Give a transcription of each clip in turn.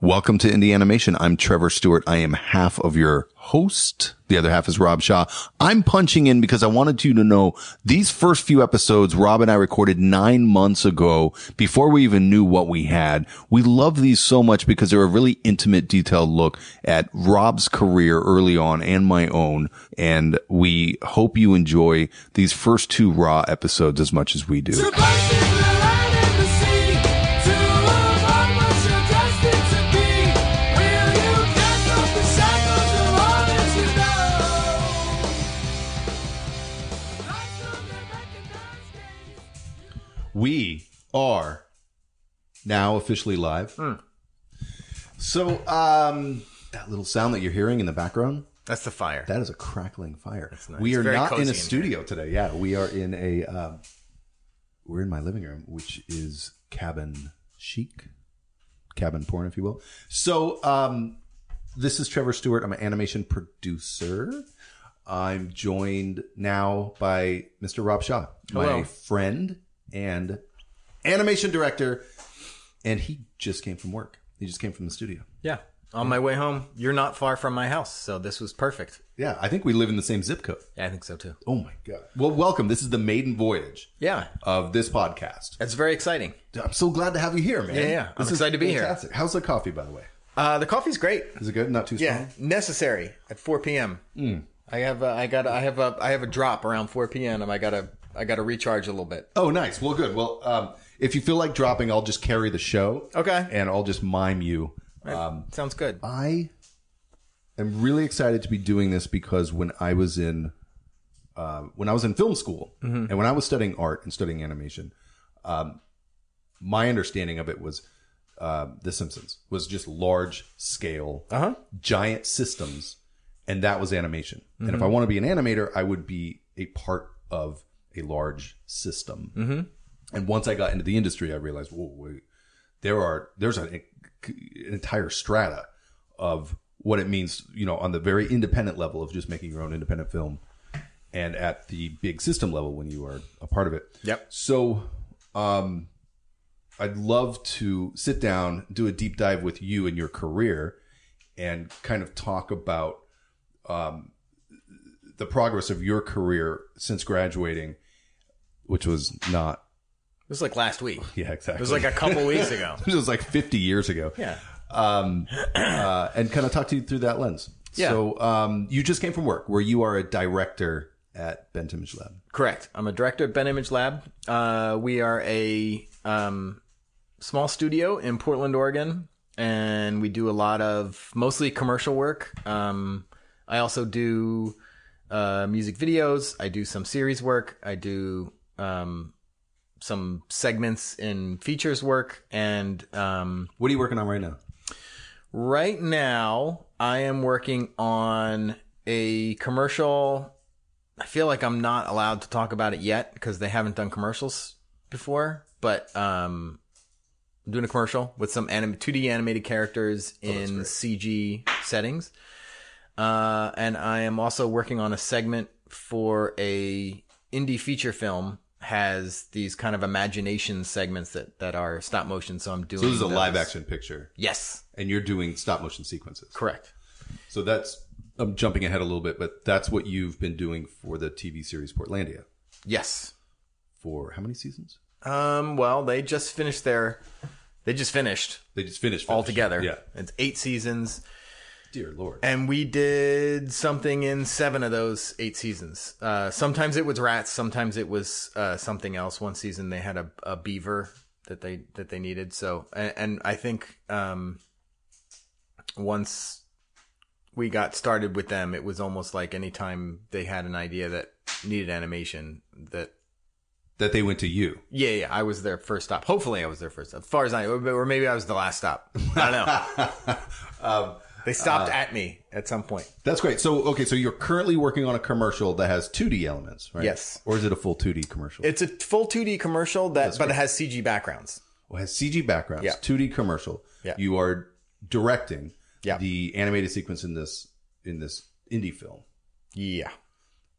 Welcome to Indie Animation. I'm Trevor Stewart. I am half of your host. The other half is Rob Shaw. I'm punching in because I wanted you to know these first few episodes Rob and I recorded nine months ago before we even knew what we had. We love these so much because they're a really intimate, detailed look at Rob's career early on and my own. And we hope you enjoy these first two raw episodes as much as we do. We are now officially live. So, um, that little sound that you're hearing in the background, That's the fire. that is a crackling fire. nice. We are not in a in studio today. Yeah, we are in a, um, we're in my living room, which is cabin chic, cabin porn, if you will. So, um, this is Trevor Stewart. I'm an animation producer. I'm joined now by Mr. Rob Shaw, my Hello. friend and animation director. And he just came from work. He just came from the studio. yeah. On my way home, you're not far from my house, so this was perfect. Yeah, I think we live in the same zip code. Yeah, I think so too. Oh my god. Well, welcome. This is the maiden voyage Yeah, of this podcast. it's very exciting. I'm so glad to have you here, man. Yeah, yeah. I'm This is excited to be here. fantastic. How's the coffee, by the way? Uh, the coffee's great. Is it good? Not too strong. Yeah, necessary at 4 p.m. I have a, I got a, I have a I have a drop around 4 p.m. and I gotta I gotta recharge a little bit. Oh, nice. Well, good. Well, um, if you feel like dropping, I'll just carry the show. Okay. And I'll just mime you. Um, Sounds good. I am really excited to be doing this because when I was in uh, when I was in film school and when I was studying art and studying animation, um, my understanding of it was uh, The Simpsons was just large scale, Uh-huh. giant systems, and that was animation. And if I want to be an animator, I would be a part of a large system. Mm-hmm. And once I got into the industry, I realized, whoa, wait, there are there's an, an entire strata of what it means, you know, on the very independent level of just making your own independent film, and at the big system level when you are a part of it. Yep. So, um, I'd love to sit down, do a deep dive with you and your career, and kind of talk about um, the progress of your career since graduating, which was not. It was like last week. Yeah, exactly. It was like a couple weeks ago. it was like 50 years ago. Yeah. Um, uh, and kind of talk to you through that lens. Yeah. So, um, you just came from work where you are a director at Bent Image Lab. Correct. I'm a director at Bent Image Lab. Uh, we are a um, small studio in Portland, Oregon, and we do a lot of mostly commercial work. Um, I also do uh, music videos. I do some series work. I do um, some segments in features work, and um, What are you working on right now? Right now, I am working on a commercial. I feel like I'm not allowed to talk about it yet because they haven't done commercials before. But um, I'm doing a commercial with some anim- 2D animated characters in CG settings, uh, and I am also working on a segment for a indie feature film. Has these kind of imagination segments that that are stop motion. So I'm doing. So this is a live action picture, Yes, and you're doing stop motion sequences. correct. So that's I'm jumping ahead a little bit, but that's what you've been doing for the TV series Portlandia Yes. for how many seasons? Um. Well, they just finished their. They just finished They just finished, all finished. together. Yeah, It's eight seasons, dear lord. and we did something in seven of those eight seasons. Uh, sometimes it was rats. Sometimes it was uh, something else. One season they had a, a beaver that they that they needed. So, and, and I think um, once we got started with them, it was almost like anytime they had an idea that needed animation that that they went to you. Yeah, yeah, I was their first stop. Hopefully, I was their first. Stop. As far as I, or maybe I was the last stop. I don't know. Um, they stopped at me at some point. That's great. So okay, so you're currently working on a commercial that has 2D elements, right? Yes. Or is it a full 2D commercial? It's a full 2D commercial that, but it has CG backgrounds. Well, it has CG backgrounds, Yeah. 2D commercial. Yeah. You are directing Yeah. the animated sequence in this in this indie film, Yeah,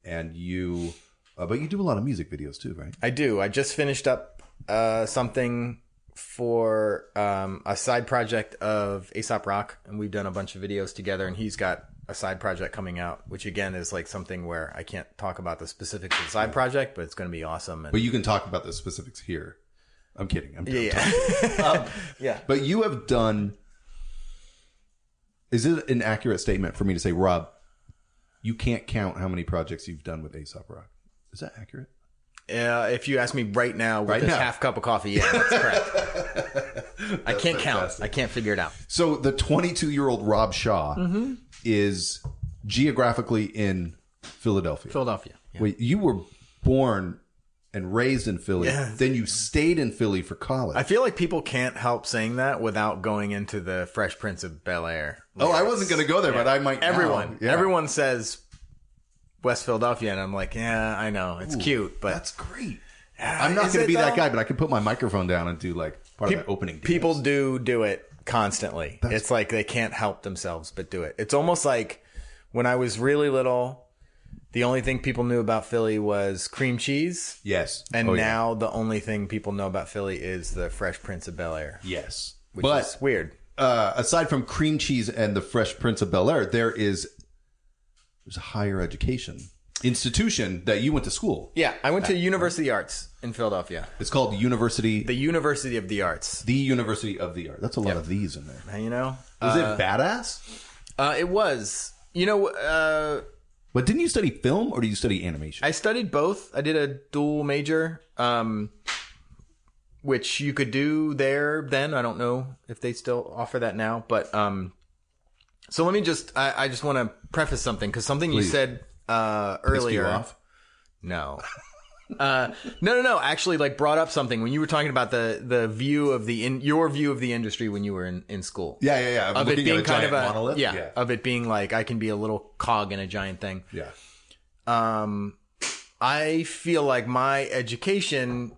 and you, uh, but you do a lot of music videos too, right? I do. I just finished up uh, something for um, a side project of Aesop Rock, and we've done a bunch of videos together. And he's got a side project coming out, which again is like something where I can't talk about the specifics of the side project, but it's going to be awesome. And But you can talk about the specifics here. I'm kidding. I'm, yeah, Um, yeah. But you have done. Is it an accurate statement for me to say, Rob? You can't count how many projects you've done with Aesop Rock. Is that accurate? Uh, if you ask me right now with Right this now. half cup of coffee, yeah, that's correct. I can't count. I can't figure it out. So the 22 year old Rob Shaw Mm-hmm. is geographically in Philadelphia. Philadelphia. Yeah. Wait, you were born and raised in Philly. Yeah. Then you stayed in Philly for college. I feel like people can't help saying that without going into the Fresh Prince of Bel Air. oh, I wasn't going to go there, but I might. Everyone, Yeah. everyone says West Philadelphia, and I'm like, yeah, I know, it's cute, but That's great. I'm not going to be that guy, but I can put my microphone down and do like part of that opening. dance. people do do it constantly. it's like they can't help themselves but do it. It's almost like when I was really little, the only thing people knew about Philly was cream cheese. yes, And Oh, yeah. now the only thing people know about Philly is the Fresh Prince of Bel Air, yes, which but is weird. uh, aside from cream cheese and the Fresh Prince of Bel Air, there is there's a higher education institution that you went to school. Yeah, I went to University Arts in Philadelphia. It's called University, The University of the Arts. the University of the Art. That's a lot of these in there. You know, Was uh, it badass? uh, it was. You know, uh, But didn't you study film or did you study animation? I studied both. I did a dual major, um, which you could do there then. I don't know if they still offer that now, but um, so let me just. I, I just want to preface something because something you said uh, earlier. off? No. Uh, no, no, no. Actually, like brought up something when you were talking about the the view of the in your view of the industry when you were in, in school. Yeah, yeah, yeah. Of it being kind of a monolith. yeah, yeah, of it being like I can be a little cog in a giant thing. yeah. Um, I feel like my education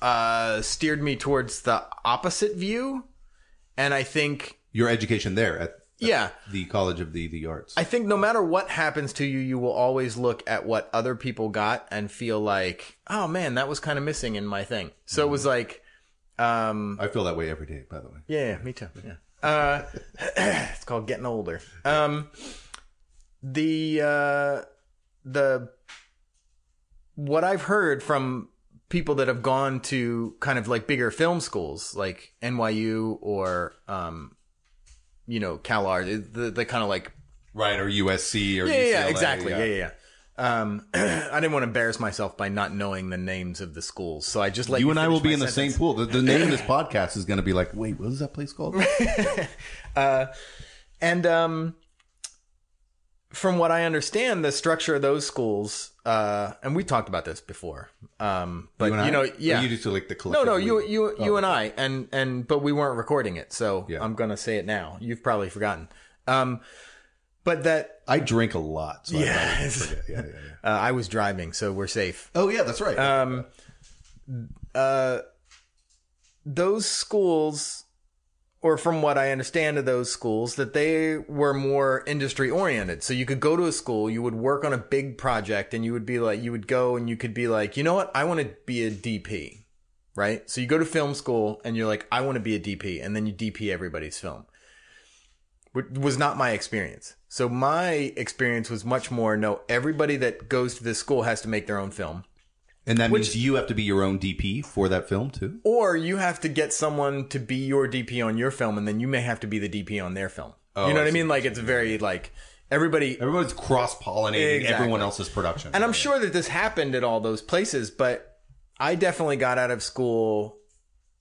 uh steered me towards the opposite view, and I think Your education there at yeah. the College of the the Arts. I think no matter what happens to you, you will always look at what other people got and feel like, oh man, that was kind of missing in my thing. So it was like, um, I feel that way every day. By the way. yeah, yeah, me too. Yeah. Uh, it's called getting older. Um, the, uh, the, what I've heard from people that have gone to kind of like bigger film schools like NYU or, um, you know, CalArts, the, the kind of like Right, or USC or yeah, yeah, yeah, exactly. Yeah, yeah, yeah. Um, I didn't want to embarrass myself by not knowing the names of the schools, so I just let You you, and I will be in the same pool. The, the name of this podcast is going to be like, wait, what is that place called? And um, from what I understand, the structure of those schools, uh, and we talked about this before, um, but you, I? know, Or yeah, you just like the no, collective. no, you, league? you, you Oh. and I, and and but we weren't recording it, so Yeah. I'm gonna say it now. You've probably forgotten, um, but that I drink a lot. So I Yeah. yeah, yeah, yeah. uh, I was driving, so we're safe. Oh yeah, that's right. Um, uh, those schools, or from what I understand of those schools, that they were more industry oriented. So you could go to a school, you would work on a big project, and you would be like, you would go and you could be like, you know what, I want to be a DP, right? So you go to film school and you're like, I want to be a DP, and then you DP everybody's film. Was not my experience. So my experience was much more no, everybody that goes to this school has to make their own film. And that means you have to be your own DP for that film too. Or you have to get someone to be your DP on your film, and then you may have to be the DP on their film. Oh, you know I what I mean? Like it's very like everybody. Everybody's cross pollinating Exactly. everyone else's production. And I'm sure that this happened at all those places, but I definitely got out of school.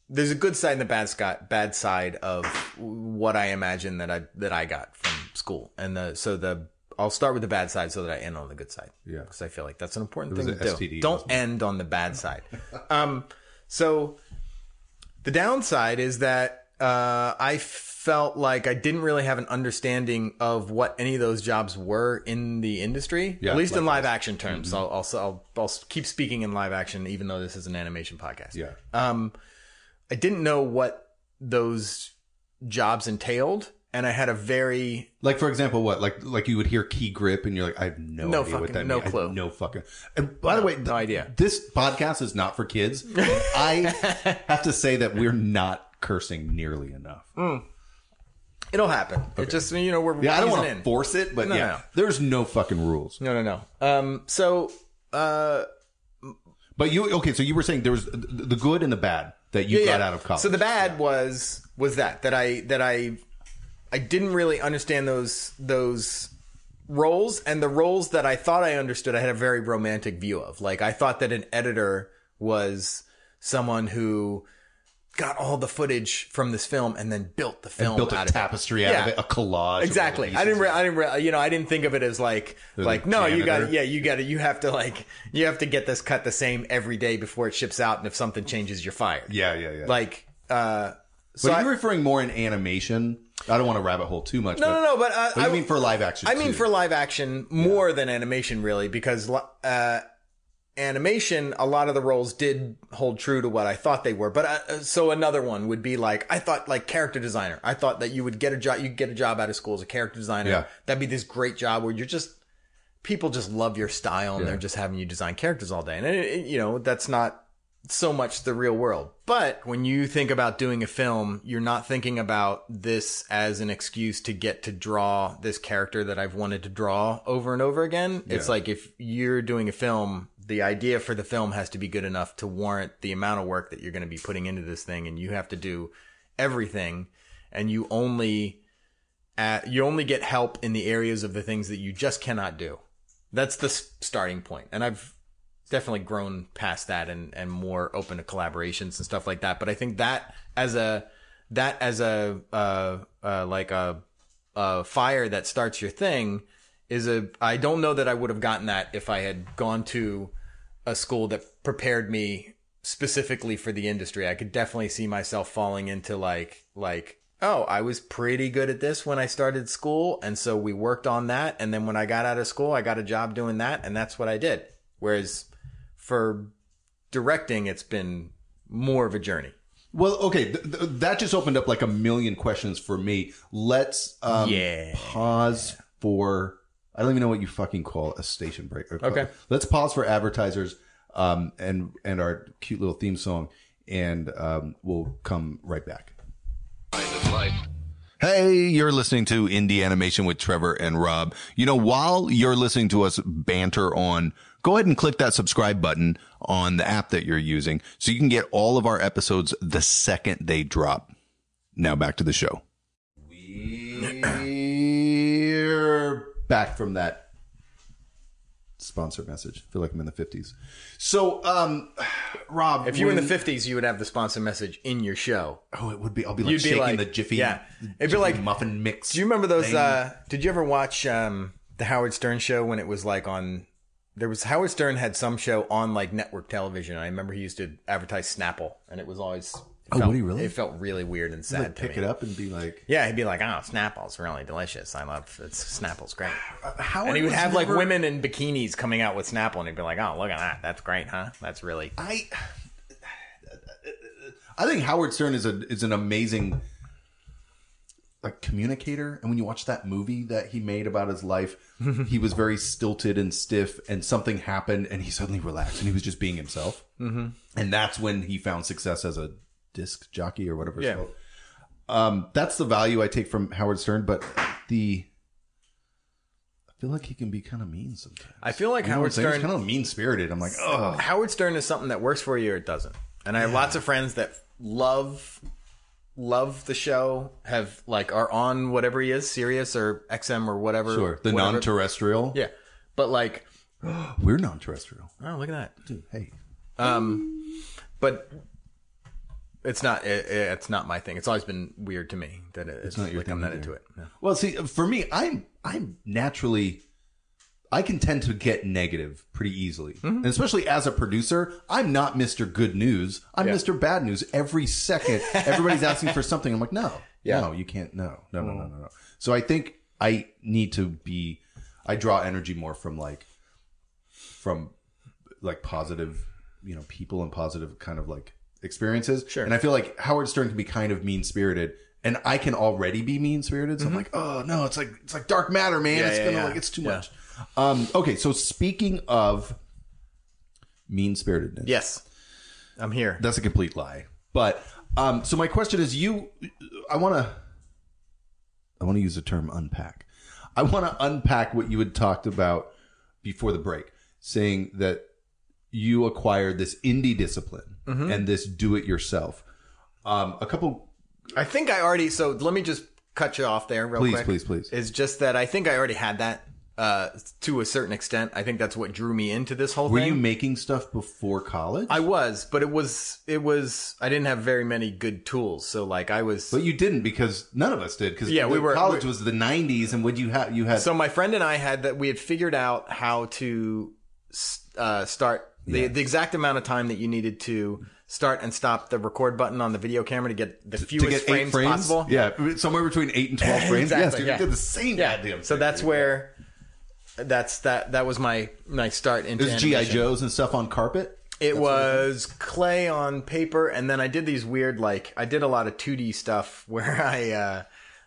There's a good side and a bad side, bad side of what I imagine that I that I got from school, and the so the I'll start with the bad side so that I end on the good side. Yeah. because I feel like that's an important was thing to an do. STD, Don't end on the bad side. um, so the downside is that uh, I felt like I didn't really have an understanding of what any of those jobs were in the industry, Yeah, at least in live action terms. Mm-hmm. I'll, I'll, I'll, I'll keep speaking in live action, even though this is an animation podcast. Yeah. Um, I didn't know what those jobs entailed. And I had a very Like for example, what? Like like you would hear key grip, and you're like, I have no, No idea what fucking- that no means. Clue. no fucking. And by the way, no idea. This podcast is not for kids. I have to say that we're not cursing nearly enough. it'll happen. It just you know we're Yeah, I don't want to force it, but No, yeah, no. there's no fucking rules. No, no, no. Um, so uh, But you okay? So you were saying there was the the good and the bad that you got out of college. So the bad was was that that I that I I didn't really understand those those roles and the roles that I thought I understood I had a very romantic view of. Like I thought that an editor was someone who got all the footage from this film and then built the film built a out of it. tapestry out Yeah. of it, a collage. Exactly. I didn't. Re- I didn't. Re- you know, I didn't think of it as like, like, like no, you got. Yeah, you got to. You have to like, you have to get this cut the same every day before it ships out, and if something changes, you're fired. yeah, yeah, yeah. Like, uh, so but I, you're referring more in animation. I don't want to rabbit hole too much. no, but, no, no. But, uh, But I mean for live action? I mean too. for live action more than animation, really, because uh, animation, a lot of the roles did hold true to what I thought they were. But uh, so another one would be like I thought like character designer. I thought that you would get a job, you get a job out of school as a character designer. Yeah. That'd be this great job where you're just people just love your style and they're just having you design characters all day. And it, it- you know that's not so much the real world. But when you think about doing a film, you're not thinking about this as an excuse to get to draw this character that I've wanted to draw over and over again. It's like if you're doing a film, the idea for the film has to be good enough to warrant the amount of work that you're going to be putting into this thing and you have to do everything and you only at, you only get help in the areas of the things that you just cannot do. That's the starting point. And I've definitely grown past that and, and more open to collaborations and stuff like that. But I think that as a, that as a, uh, uh, like a, a fire that starts your thing is a, I don't know that I would have gotten that if I had gone to a school that prepared me specifically for the industry. I could definitely see myself falling into like, like, oh, I was pretty good at this when I started school. And so we worked on that. And then when I got out of school, I got a job doing that. And that's what I did. Whereas for directing, it's been more of a journey. Well, okay, th- th- that just opened up like a million questions for me. Let's um, Yeah. pause for. I don't even know what you fucking call a station break. Okay. let's pause for advertisers um, and and our cute little theme song, and um, we'll come right back. Hey, you're listening to Indie Animation with Trevor and Rob. You know, while you're listening to us banter on, go ahead and click that subscribe button on the app that you're using so you can get all of our episodes the second they drop. Now back to the show. We're back from that sponsor message. I feel like I'm in the 50s. So, um, Rob, If you were in when- the 50s, you would have the sponsor message in your show. Oh, it would be. I'll be like You'd be shaking like- the Jiffy. yeah. the It'd be Jiffy like- muffin mix. Do you remember those? thing. Uh, did you ever watch um, the Howard Stern show when it was like on? There was Howard Stern had some show on like network television. I remember he used to advertise Snapple, and it was always. Oh, felt- would he really? It felt really weird and sad like to pick me. it up and be like, Yeah, he'd be like, "Oh, Snapple's really delicious. I love it's Snapple's great." Uh, Howard And he would have like women in bikinis coming out with Snapple, and he'd be like, "Oh, look at that. That's great, huh? That's really." I, I think Howard Stern is a is an amazing like communicator. And when you watch that movie that he made about his life, he was very stilted and stiff, and something happened, and he suddenly relaxed, and he was just being himself. Mm-hmm. And that's when he found success as a disc jockey or whatever. Yeah. Um, that's the value I take from Howard Stern, but the. I feel like he can be kind of mean sometimes. I feel like You Howard I'm saying? He's Stern. kind of mean spirited. I'm like, oh, Howard Stern is something that works for you or it doesn't. And I have lots of friends that love love the show, have like are on whatever he is, Sirius or XM or whatever. sure. The whatever. non-terrestrial. Yeah. But like, We're non-terrestrial. oh look at that. Dude, Hey, Um but it's not it, it's not my thing. It's always been weird to me that it, it's, not your like I'm not either. into it. No. well, see, for me, I'm I'm naturally, I can tend to get negative pretty easily, and especially as a producer, I'm not Mister Good News. I'm Yeah. Mister Bad News. Every second, everybody's asking for something. I'm like, no, Yeah. no, you can't. No, no, no, no, no, no. So I think I need to be. I draw energy more from like, from like positive, you know, people and positive kind of like experiences. Sure. And I feel like Howard Stern can be kind of mean spirited, and I can already be mean spirited. So I'm like, oh no, it's like it's like dark matter, man. Mm-hmm. Yeah, it's yeah, gonna like it's too much. Um, okay, so speaking of mean spiritedness, Yes, I'm here. that's a complete lie. But um, so my question is, you, I want to, I want to use the term unpack. I want to unpack what you had talked about before the break, saying that you acquired this indie discipline Mm-hmm. and this do it yourself. Um, a couple, I think I already. So let me just cut you off there, real quick. please, quick. please, please. Is just that I think I already had that uh, to a certain extent. I think that's what drew me into this whole thing. Were thing. you making stuff before college? I was, but it was it was I didn't have very many good tools. So like I was but you didn't because none of us did. Because Yeah, we were- college we- was the '90s, and would you have you had So my friend and I had that we had figured out how to uh, start the, the exact amount of time that you needed to start and stop the record button on the video camera to get the to fewest get frames, frames possible. Yeah, somewhere between eight and twelve frames. Exactly, yes, dude, yeah. did the same Yeah. goddamn. So that's where that's that that was my my start into There's GI animation. Joes and stuff on carpet. It was clay on paper, and then I did these weird like I did a lot of 2D stuff where I uh,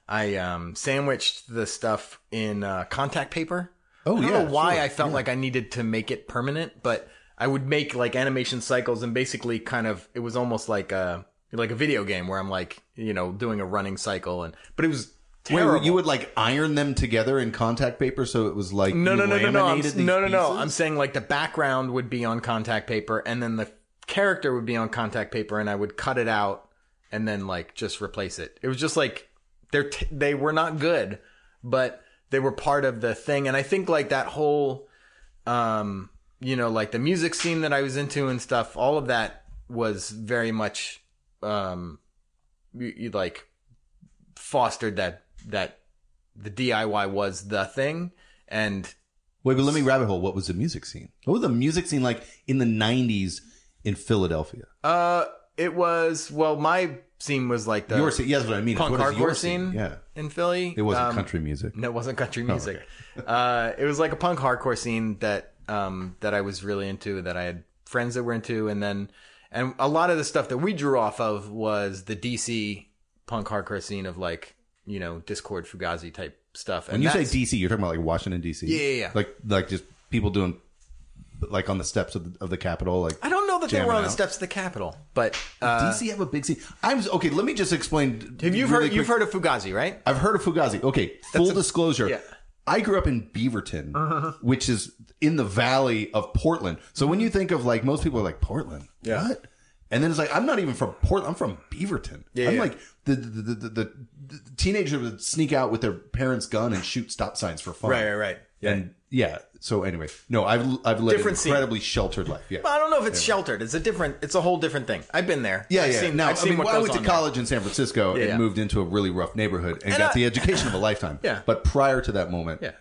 I um, sandwiched the stuff in uh, contact paper. Oh, I don't yeah, know why sure, I felt yeah. like I needed to make it permanent, but I would make like animation cycles and basically kind of it was almost like a like a video game where I'm like you know doing a running cycle and but it was Wait, you would like iron them together in contact paper, so it was like No, no, no, no, no. I'm, no, no, no. I'm saying like the background would be on contact paper, and then the character would be on contact paper, and I would cut it out and then like just replace it. It was just like they're t- they were not good, but they were part of the thing, and I think like that whole, um, you know, like the music scene that I was into and stuff. All of that was very much, um, you, you like fostered that that the DIY was the thing and Wait, but let me rabbit hole. What was the music scene? What was the music scene like in the '90s in Philadelphia? uh it was well my scene was like the your scene, yes, what I mean. punk what is your hardcore scene Yeah, in Philly. it wasn't Um, country music. No, it wasn't country music. uh, it was like a punk hardcore scene that um, that I was really into, that I had friends that were into, and then and a lot of the stuff that we drew off of was the DC punk hardcore scene of like you know Dischord Fugazi type stuff. When you say DC, you're talking about like Washington D.C. Yeah, yeah, yeah. Like like just people doing like on the steps of the, of the Capitol. Like I don't know that they jamming were on the out. steps of the Capitol, but uh, DC have a big scene. I'm okay. Let me just explain. have you really heard you've heard of Fugazi, right? I've heard of Fugazi. Okay, full a- disclosure. yeah. I grew up in Beaverton, which is in the valley of Portland. So when you think of like most people are like Portland, Yeah. what? And then it's like I'm not even from Portland. I'm from Beaverton. Yeah, I'm yeah. like the the, the, the, the the teenagers would sneak out with their parents' gun and shoot stop signs for fun. right. Right, right. And yeah. So anyway, no, I've I've led Different an scene. incredibly sheltered life. Yeah. Well, I don't know if it's sheltered. It's a different. It's a whole different thing. I've been there. Yeah, I've yeah. Seen, now, I've I mean, well, I went to on there. college in San Francisco and yeah. moved into a really rough neighborhood and, And got I- the education of a lifetime. Yeah. But prior to that moment, Yeah.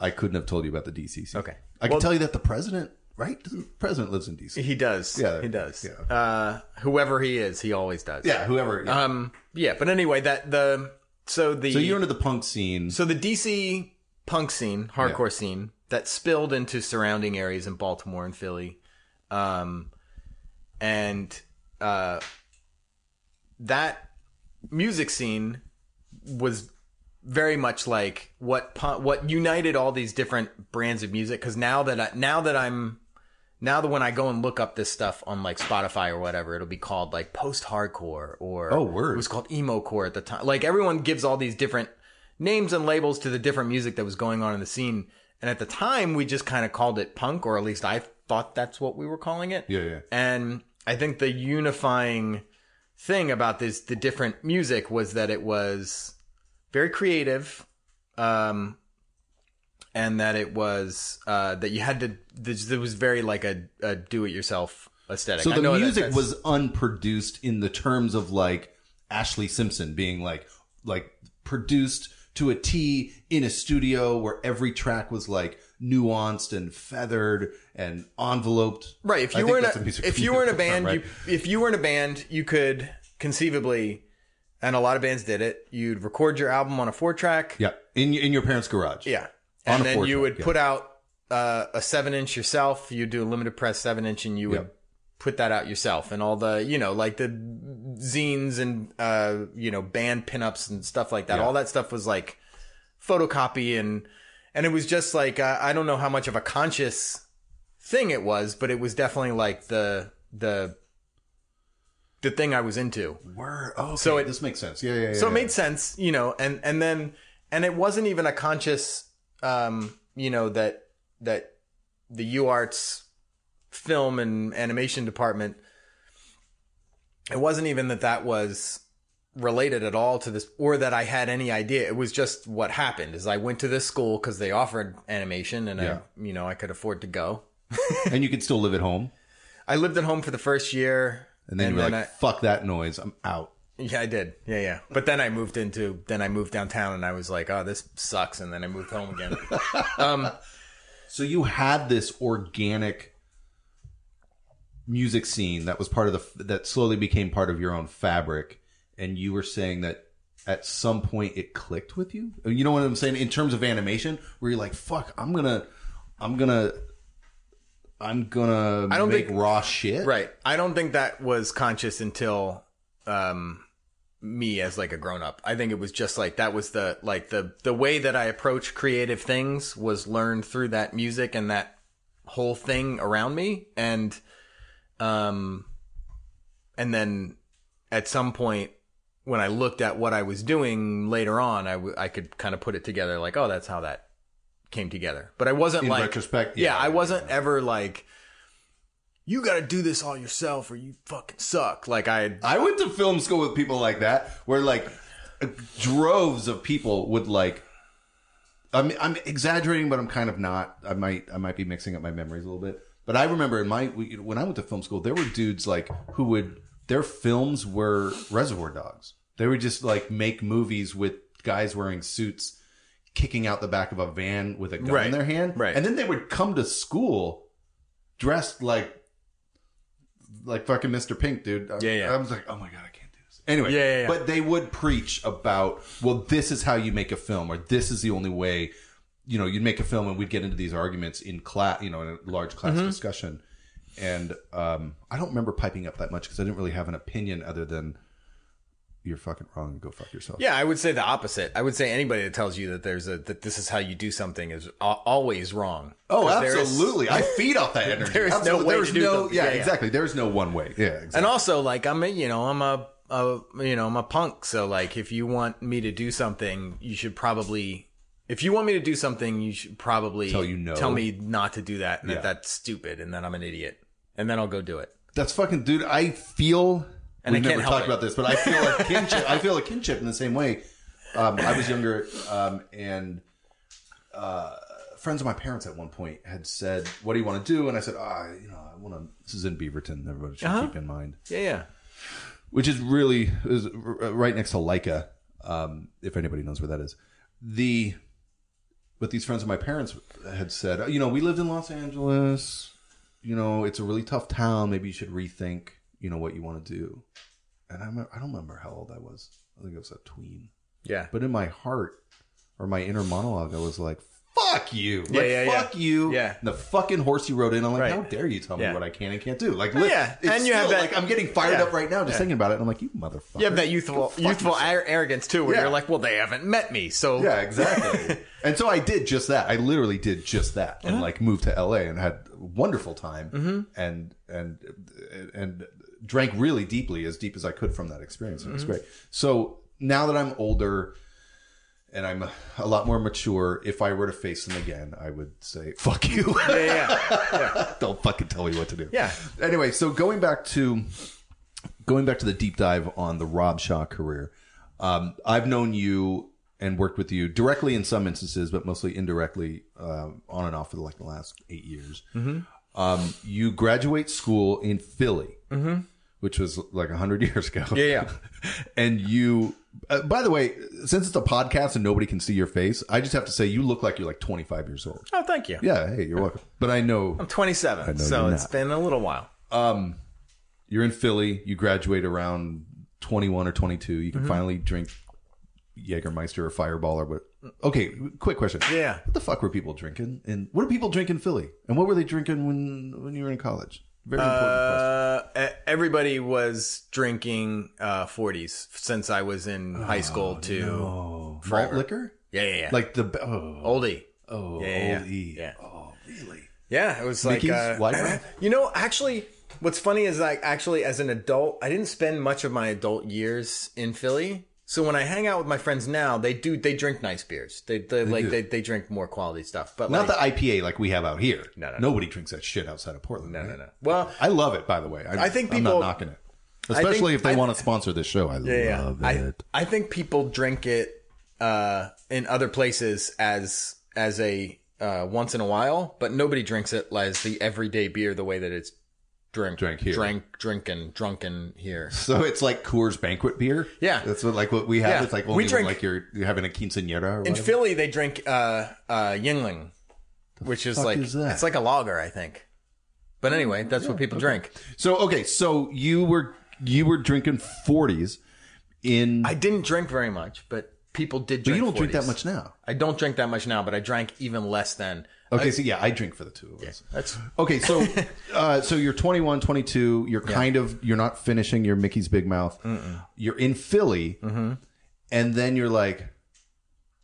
I couldn't have told you about the DCC. Okay. I Well- can tell you that the president, right? The president lives in DC. He does. Yeah, he does. yeah. Uh, whoever he is, he always does. yeah, whoever. yeah. Um. Yeah. But anyway, that the so the so you're into the punk scene. so the DC punk scene, hardcore scene that spilled into surrounding areas in Baltimore and Philly, um, and uh, that music scene was very much like what what united all these different brands of music. Because now that I, now that I'm now that when I go and look up this stuff on like Spotify or whatever, it'll be called like post hardcore or Oh, word. It was called emo core at the time. Like everyone gives all these different names and labels to the different music that was going on in the scene. And at the time, we just kind of called it punk, or at least I thought that's what we were calling it. Yeah, yeah. And I think the unifying thing about this, the different music, was that it was very creative, um, and that it was uh, that you had to. This, it was very like a, a do-it-yourself aesthetic. so I the know that music that's- was unproduced in the terms of like Ashlee Simpson being like like produced to a T in a studio where every track was like nuanced and feathered and enveloped. Right. If I you think were in that's a, music if you were in a band, right? you, if you were in a band, you could conceivably, and a lot of bands did it. You'd record your album on a four track. yeah, in in your parents' garage. Yeah. And then you track, would yeah. put out uh, a seven inch yourself. You do a limited press seven inch, and you would put that out yourself and all the you know like the zines and uh you know band pinups and stuff like that all that stuff was like photocopy and and it was just like uh, i don't know how much of a conscious thing it was but it was definitely like the the the thing i was into Word. Oh, okay. So it- this makes sense. Yeah, yeah, yeah. so it made sense you know and and then and it wasn't even a conscious um you know that that the uarts film and animation department it wasn't even that that was related at all to this or that i had any idea it was just what happened is i went to this school because they offered animation and Yeah. i you know i could afford to go and you could still live at home. i lived at home for the first year And then you were like, I, fuck that noise. I'm out. Yeah, I did. Yeah, yeah. But then I moved into then I moved downtown and I was like, oh, this sucks. And then I moved home again. um, So you had this organic music scene that was part of the that slowly became part of your own fabric, and you were saying that at some point it clicked with you. You know what I'm saying in terms of animation, where you're like, "Fuck, I'm gonna, I'm gonna, I'm gonna I don't make think- raw shit." right. I don't think that was conscious until um, me as like a grown up. I think it was just like that was the like the the way that I approach creative things was learned through that music and that whole thing around me and um and then at some point when I looked at what I was doing later on, I, w- I could kind of put it together like, oh, that's how that came together. But I wasn't In like, retrospect, yeah, yeah, I wasn't ever like, you got to do this all yourself or you fucking suck. Like I, I went to film school with people like that, where like droves of people would like. I'm I'm exaggerating, but I'm kind of not. I might I might be mixing up my memories a little bit. But I remember in my when I went to film school, there were dudes like who would their films were Reservoir Dogs. They would just like make movies with guys wearing suits, kicking out the back of a van with a gun in their hand, right. and then they would come to school dressed like like fucking Mr. Pink, dude. I- Yeah, yeah. I was like, oh my god, I can't do this. Anyway, Yeah, yeah, yeah. but they would preach about, well, this is how you make a film, or this is the only way. You know, you'd make a film, and we'd get into these arguments in class, you know, in a large class Mm-hmm. discussion. And um, I don't remember piping up that much because I didn't really have an opinion other than you're fucking wrong and go fuck yourself. yeah, I would say the opposite. I would say anybody that tells you that there's a, that this is how you do something is al- always wrong. Oh, there is- absolutely. I feed off that energy. There is no way There's to do no, something. yeah, Yeah, yeah. exactly. There's no one way. Yeah, exactly. And also, like, I'm a, you know, I'm a, a, you know, I'm a punk. So, like, if you want me to do something, you should probably, if you want me to do something, you should probably Tell you no. tell me not to do that and Yeah. that that's stupid and that I'm an idiot. And then I'll go do it. That's fucking dude. I feel. And we've never talked it. about this, but I feel a kinship. I feel a kinship in the same way. Um, I was younger, um, and uh, friends of my parents at one point had said, "What do you want to do?" And I said, "Ah, you know, I want to." This is in Beaverton. Everybody should Uh-huh. keep in mind, Yeah, yeah. which is really is right next to Laika. Um, if anybody knows where that is, the but these friends of my parents had said, you know, we lived in Los Angeles. You know, it's a really tough town. Maybe you should rethink, you know, what you want to do. And I, remember, I don't remember how old I was. I think I was a tween. Yeah. But in my heart or my inner monologue, I was like, "Fuck you! Yeah, like, yeah, yeah. fuck you!" Yeah. And the fucking horse you rode in. I'm like, Right. "How dare you tell me Yeah. what I can and can't do?" Like, li- yeah. And you have that- like I'm getting fired yeah. up right now just Yeah. thinking about it. And I'm like, "You motherfucker!" You have that youthful, youthful ar- arrogance too, where Yeah. you're like, well, they haven't met me. So, Yeah, exactly. and so I did just that. I literally did just that, Uh-huh. and like moved to LA and had a wonderful time, Mm-hmm. and and and drank really deeply, as deep as I could from that experience, and it was Mm-hmm. great. So now that I'm older. And I'm a, lot more mature. If I were to face them again, I would say, "Fuck you! yeah, yeah. Don't fucking tell me what to do." Yeah. Anyway, so going back to going back to the deep dive on the Rob Shaw career, um, I've known you and worked with you directly in some instances, but mostly indirectly, um, on and off for like the last eight years. Um, you graduate school in Philly, which was like hundred years ago. Yeah, yeah. and you, uh, by the way, since it's a podcast and nobody can see your face, I just have to say you look like you're like 25 years old. Oh, thank you. Yeah, hey, you're welcome. But I know I'm 27, know so you're it's not. been a little while. you're in Philly. You graduate around 21 or 22. You Mm-hmm. can finally drink Jägermeister or Fireball or what. Okay, quick question. Yeah. What the fuck were people drinking? And what do people drink in Philly? And what were they drinking when when you were in college? Very important question. Uh, everybody was drinking uh, 40s since I was in high school to Oh, malt liquor? yeah, yeah, yeah. Like the oh, oldie. oh, Yeah, yeah, old E. yeah. Oh, really? Yeah, it was like uh, You know, actually, what's funny is like actually as an adult, I didn't spend much of my adult years in Philly. So when I hang out with my friends now, they do they drink nice beers. They, they, like do. they, they drink more quality stuff. But Not like, the IPA like we have out here. No, no, no. Nobody drinks that shit outside of Portland. no, no, no. Well, I love it, by the way. I, I think I'm people- not knocking it, especially if they I- want to sponsor this show. I yeah, love yeah. I it. I think people drink it uh, in other places as as a uh, once in a while, but nobody drinks it as the everyday beer the way that it's drink Drank here. drank drinking drunken here. so it's like Coors banquet beer. Yeah. that's what like what we have. Yeah. It's like We only when, drink- like you're you're having a quinceanera or In. Philly, they drink uh, uh, Yuengling, which is like is it's like a lager, I think. But anyway, that's what people drink. so okay, so you were you were drinking forties in. I didn't drink very much, but people did but drink. you don't drink that much now. I don't drink that much now, but I drank even less then. Okay, so yeah, I drink for the two of us. That's Okay, so uh, so you're 21, 22. You're kind of you're not finishing your Mickey's Big Mouth. You're in Philly, Mm-hmm. and then you're like,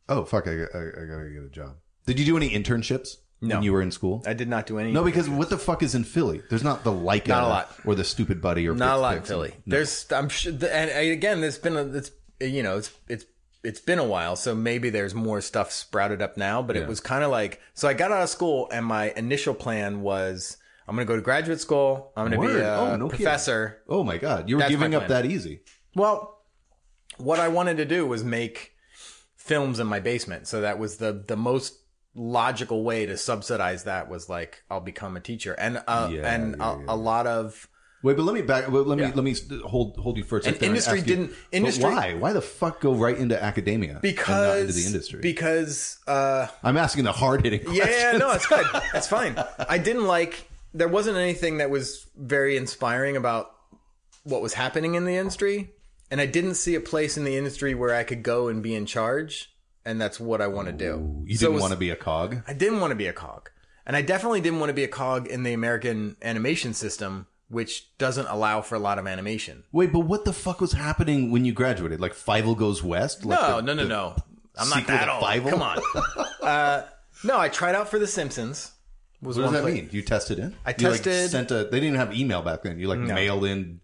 oh fuck, I, I, I gotta get a job. Did you do any internships No. when you were in school? I did not do any. no, because what the fuck is in Philly? There's not the like Not a lot. or the Stupid Buddy or not a lot in. Philly. There's I'm sure, and and again, there's been a, it's you know it's it's it's been a while, so maybe there's more stuff sprouted up now. But Yeah. it was kind of like so. I got out of school, and my initial plan was I'm going to go to graduate school. I'm going to be a Oh, no kidding. professor. Oh my god, you were That's giving up that easy. Well, what I wanted to do was make films in my basement. So that was the the most logical way to subsidize that was like I'll become a teacher. And uh, Yeah, and yeah, a, a lot of Wait, but let me back. Let me Yeah. let me hold hold you for a second. And industry you- didn't- but industry- why? Why the fuck go right into academia because and not into the industry? because uh I'm asking the hard hitting. yeah, yeah no it's good it's fine i didn't like there wasn't anything that was very inspiring about what was happening in the industry and i didn't see a place in the industry where i could go and be in charge and that's what i want to do You So didn't want to be a cog. i didn't want to be a cog and i definitely didn't want to be a cog in the american animation system which doesn't allow for a lot of animation Wait, but what the fuck was happening when you graduated? Like Fievel Goes West? Like no the- no no no i'm not that old Fievel? come on uh, no i tried out for the simpsons was What does that pla- mean? You tested in? I You, like, tested- sent a. They didn't have email back then. You like mailed in.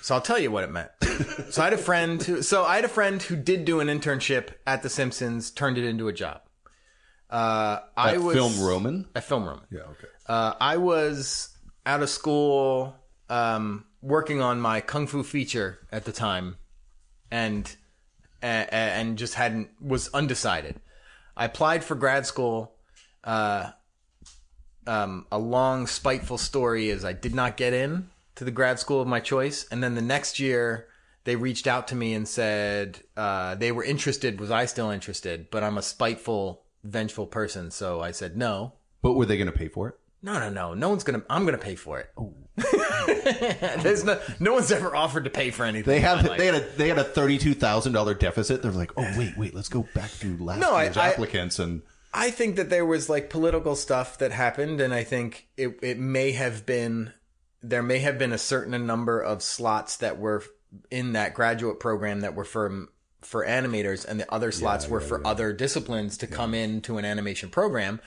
So I'll tell you what it meant. so I had a friend who, so I had a friend who did do an internship at The Simpsons, turned it into a job. Uh, I was Film Roman. at Film Roman. Yeah. Okay. Uh, I was out of school, um, working on my kung fu feature at the time, and a- a- and just hadn't was undecided. I applied for grad school. Uh, um, a long spiteful story is I did not get in to the grad school of my choice, and then the next year they reached out to me and said uh, they were interested. Was I still interested? But I'm a spiteful, vengeful person, so I said no. But were they going to pay for it? No, no, no. No one's gonna. I'm gonna pay for it. There's no. No one's ever offered to pay for anything. They have. They had a. They had a thirty-two thousand dollar deficit. They're like, oh wait, wait, let's go back through last No, I- year's I- applicants and. I think that there was like political stuff that happened, and I think it it may have been there may have been a certain number of slots that were in that graduate program that were for for animators, and the other slots were for other disciplines to come into an animation program.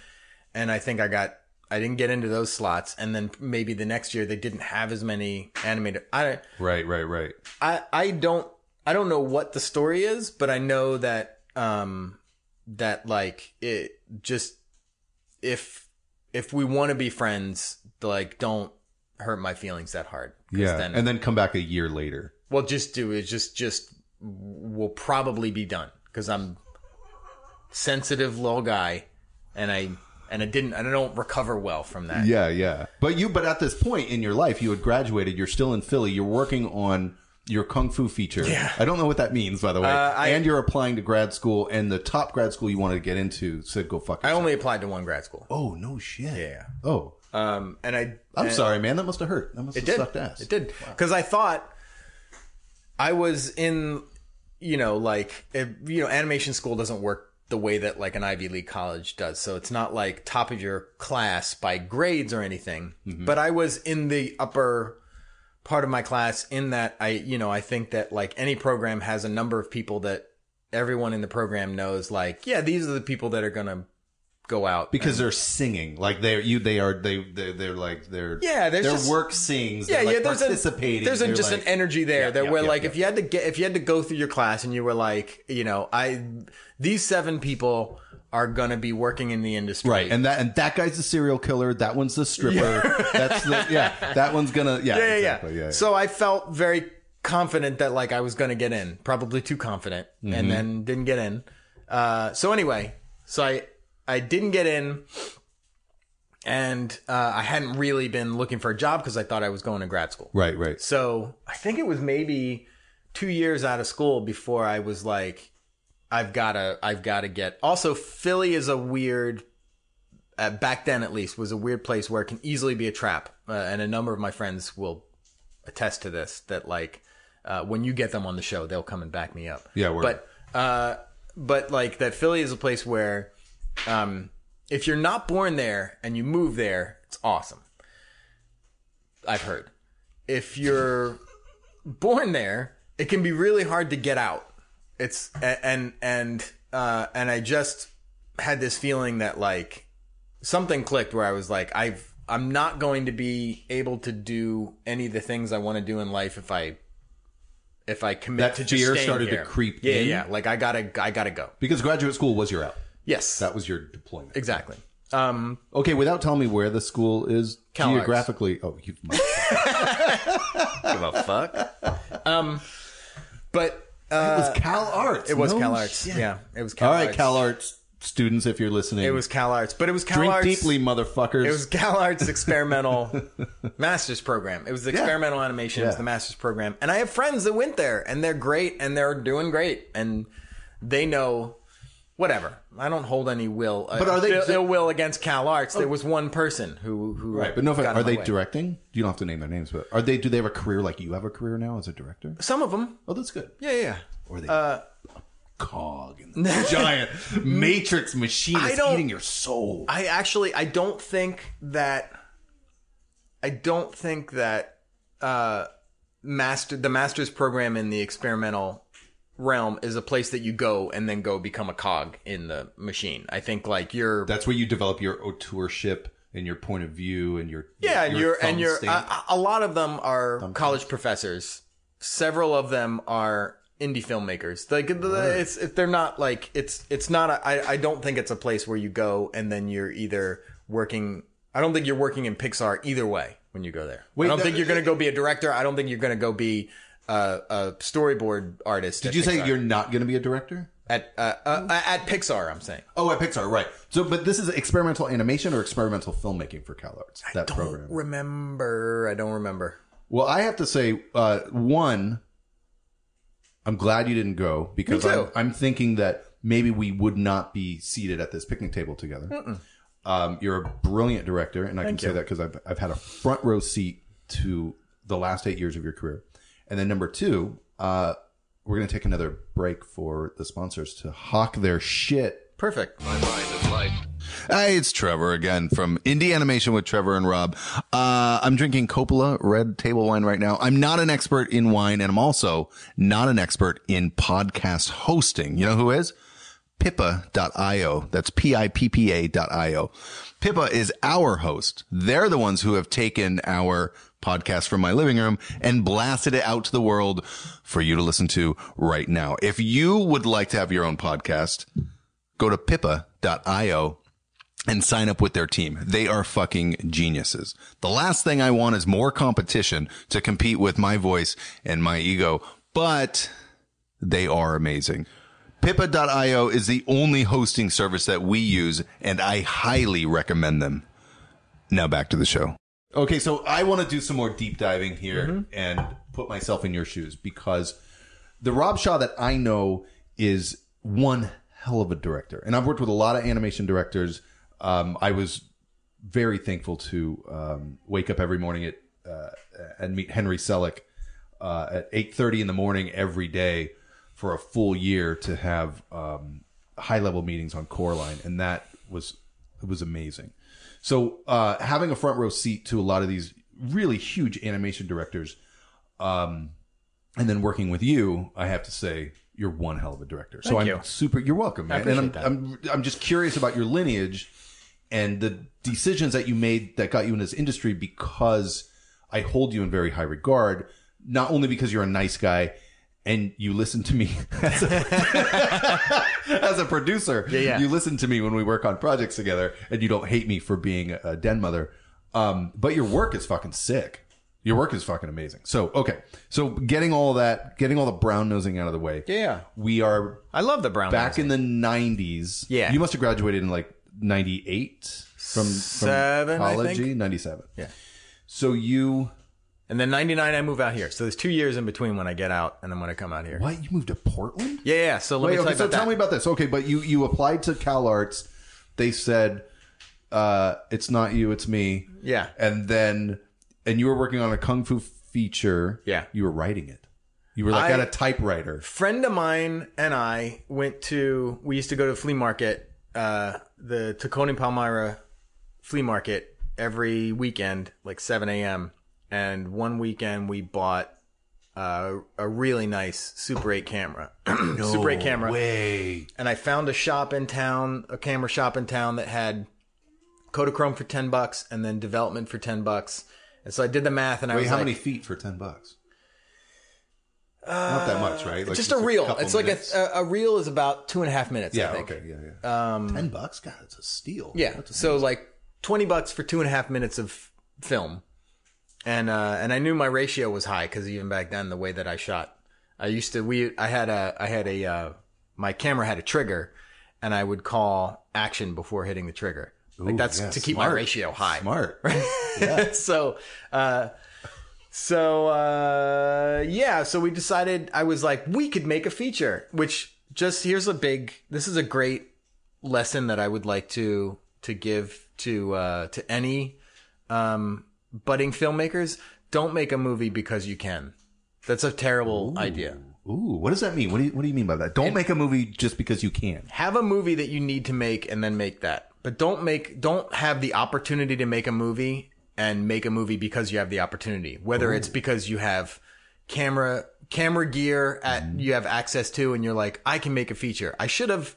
And I think I got I didn't get into those slots, and then maybe the next year they didn't have as many animator. I Right, right, right. I I don't I don't know what the story is, but I know that um that like it just if if we want to be friends, like don't hurt my feelings that hard. Yeah, Then, and then come back a year later. well, just do it. Just just we'll probably be done because I'm sensitive little guy, and I and I didn't and I don't recover well from that. Yeah, yeah. But you, but at this point in your life, you had graduated. You're still in Philly. You're working on your kung fu feature. Yeah. I don't know what that means, by the way. Uh, I- and you're applying to grad school, and the top grad school you wanted to get into said go fuck. I only applied to one grad school. oh no shit. Yeah. Oh, Um, and I I'm and- sorry, man. That must have hurt. That must It have did. sucked ass. It did because I thought I was in, you know, like if, you know, animation school doesn't work the way that like an Ivy League college does. So it's not like top of your class by grades or anything. Mm-hmm. But I was in the upper part of my class in that I, you know, I think that like any program has a number of people that everyone in the program knows like, yeah, these are the people that are going to go out because they're singing. Like they're you they are they they're, they're like they're Yeah, there's their just- work sings. Yeah, like, yeah. There's a there's a, just like- an energy there Yeah, that yeah, where yeah, like if you had to get if you had to go through your class and you were like you know I these seven people are gonna be working in the industry. Right and that and that guy's the serial killer that one's the stripper. That's the yeah that one's gonna yeah yeah yeah, exactly, yeah yeah, yeah. so I felt very confident that like I was gonna get in probably too confident Mm-hmm. and then didn't get in. Uh, so anyway so I I didn't get in and uh, I hadn't really been looking for a job because I thought I was going to grad school right right So I think it was maybe two years out of school before I was like, I've gotta, I've gotta get. Also, Philly is a weird. Uh, back then, at least, was a weird place where it can easily be a trap, uh, and a number of my friends will attest to this. That like, uh, when you get them on the show, they'll come and back me up. Yeah, but uh, but like that Philly is a place where, um, if you're not born there and you move there, it's awesome. I've heard. If you're born there, it can be really hard to get out. It's and and uh, and I just had this feeling that like something clicked where I was like, I've I'm not going to be able to do any of the things I want to do in life if I if I commit That to fear started to creep Yeah, in? yeah. Like I gotta I gotta go. because graduate school was your out Yes, that was your deployment exactly. Um, okay without telling me where the school is Cal Arts. geographically oh you give a fuck. um, but it was Cal Arts it was No Cal Arts. shit. Yeah, it was Cal all right Arts. Cal Arts students if you're listening It was Cal Arts, but it was Cal drink Arts. deeply motherfuckers It was Cal Arts experimental master's program. It was the experimental animation. It was Yeah. the master's program, and I have friends that went there, and they're great, and they're doing great, and they know whatever. I don't hold any will, uh, But are they- ill, ill will against Cal Arts? There was one person who who Right, but no, got in are my they way. directing? You don't have to name their names, but are they? Do they have a career like you have a career now as a director? Some of them, Oh, that's good. yeah, yeah. Or are they a cog in the giant matrix machine I is don't- eating your soul? I actually I don't think that I don't think that uh master the master's program in the experimental realm is a place that you go and then go become a cog in the machine. I think like you're That's where you develop your auteurship and your point of view and your yeah, and your and your you're a, a lot of them are college professors. Several of them are indie filmmakers. Like the- it's if they're not like it's it's not. A, I I don't think it's a place where you go and then you're either working. I don't think you're working in Pixar either way when you go there. Wait, I don't that- think you're going to go be a director. I don't think you're going to go be a, a storyboard artist. Did you say you're not going to be a director? at uh, uh, at Pixar? I'm saying. Oh, at Pixar, right? So, but this is experimental animation or experimental filmmaking for Cal Arts. That Don't program. remember. I don't remember. Well, I have to say, uh, one, I'm glad you didn't go because Me I'm. I'm thinking that maybe we would not be seated at this picnic table together. Um, you're a brilliant director, and I can say that because I've I've had a front row seat to the last eight years of your career. And then number two, uh, we're going to take another break for the sponsors to hawk their shit Perfect. My mind is light. Hey, it's Trevor again from Indie Animation with Trevor and Rob. Uh, I'm drinking Coppola red table wine right now. I'm not an expert in wine and I'm also not an expert in podcast hosting. You know who is? Pippa.io. That's P-I-P-P-A dot I-O. Pippa is our host. They're the ones who have taken our podcast from my living room and blasted it out to the world for you to listen to right now. If you would like to have your own podcast, go to pippa.io and sign up with their team. They are fucking geniuses. The last thing I want is more competition to compete with my voice and my ego, but they are amazing. Pippa.io is the only hosting service that we use and I highly recommend them. Now back to the show. Okay, so I want to do some more deep diving here and put myself in your shoes because the Rob Shaw that I know is one hell of a director. And I've worked with a lot of animation directors. Um, I was very thankful to um, wake up every morning at uh, and meet Henry Selick uh, at eight thirty in the morning every day for a full year to have um, high level meetings on Coraline, and that was it was amazing. So uh, having a front row seat to a lot of these really huge animation directors, um, and then working with you, I have to say you're one hell of a director. so Thank I'm you. super. You're welcome, man. and I'm, that. I'm I'm just curious about your lineage and the decisions that you made that got you in this industry because I hold you in very high regard. Not only because you're a nice guy and you listen to me as a, producer. yeah. You listen to me when we work on projects together and you don't hate me for being a den mother. Um, but your work is fucking sick. Your work is fucking amazing. So, okay. So getting all that, getting all the brown nosing out of the way. Yeah. We are I love the brown. back nosing. in the 90s. Yeah. You must have graduated in like 98 from, from Seven, college, think. 97. Yeah. So you, And then 99, I move out here. So there's two years in between when I get out and then when I come out here. what? You moved to Portland? Yeah, yeah. So let Wait, me okay, tell you so about tell that. me about this. Okay, but you you applied to Cal Arts. They said uh, it's not you, it's me. Yeah. And then and you were working on a kung fu feature. Yeah. You were writing it. You were like I- at a typewriter. friend of mine and I went to. We used to go to the flea market, uh, the Tacony Palmyra flea market every weekend, like 7 a.m. And one weekend we bought uh, a really nice Super 8 camera, Super 8 camera, Way. and I found a shop in town, a camera shop in town that had Kodachrome for 10 bucks and then development for 10 bucks. And so I did the math and I Wait, was how like, many feet for ten bucks? not that much, right? Like just a reel. It's like minutes. a, a, a reel is about two and a half minutes. I yeah. think. Okay. Yeah. Yeah. Um, ten bucks. God, it's a steal. Yeah. A- So like twenty bucks for two and a half minutes of film, and uh, and I knew my ratio was high because even back then the way that I shot, I used to we I had a I had a uh, my camera had a trigger, and I would call action before hitting the trigger. Like that's yeah, to keep my ratio high. Smart. so uh so uh yeah so we decided i was like we could make a feature which just here's a big this is a great lesson that i would like to to give to uh to any um budding filmmakers don't make a movie because you can. That's a terrible idea. Ooh, what does that mean? What do you What do you mean by that? Don't make a movie just because you can. have a movie that you need to make and then make that. But don't make don't have the opportunity to make a movie and make a movie because you have the opportunity. Whether it's because you have camera camera gear at mm-hmm. you have access to and you're like I can make a feature. I should have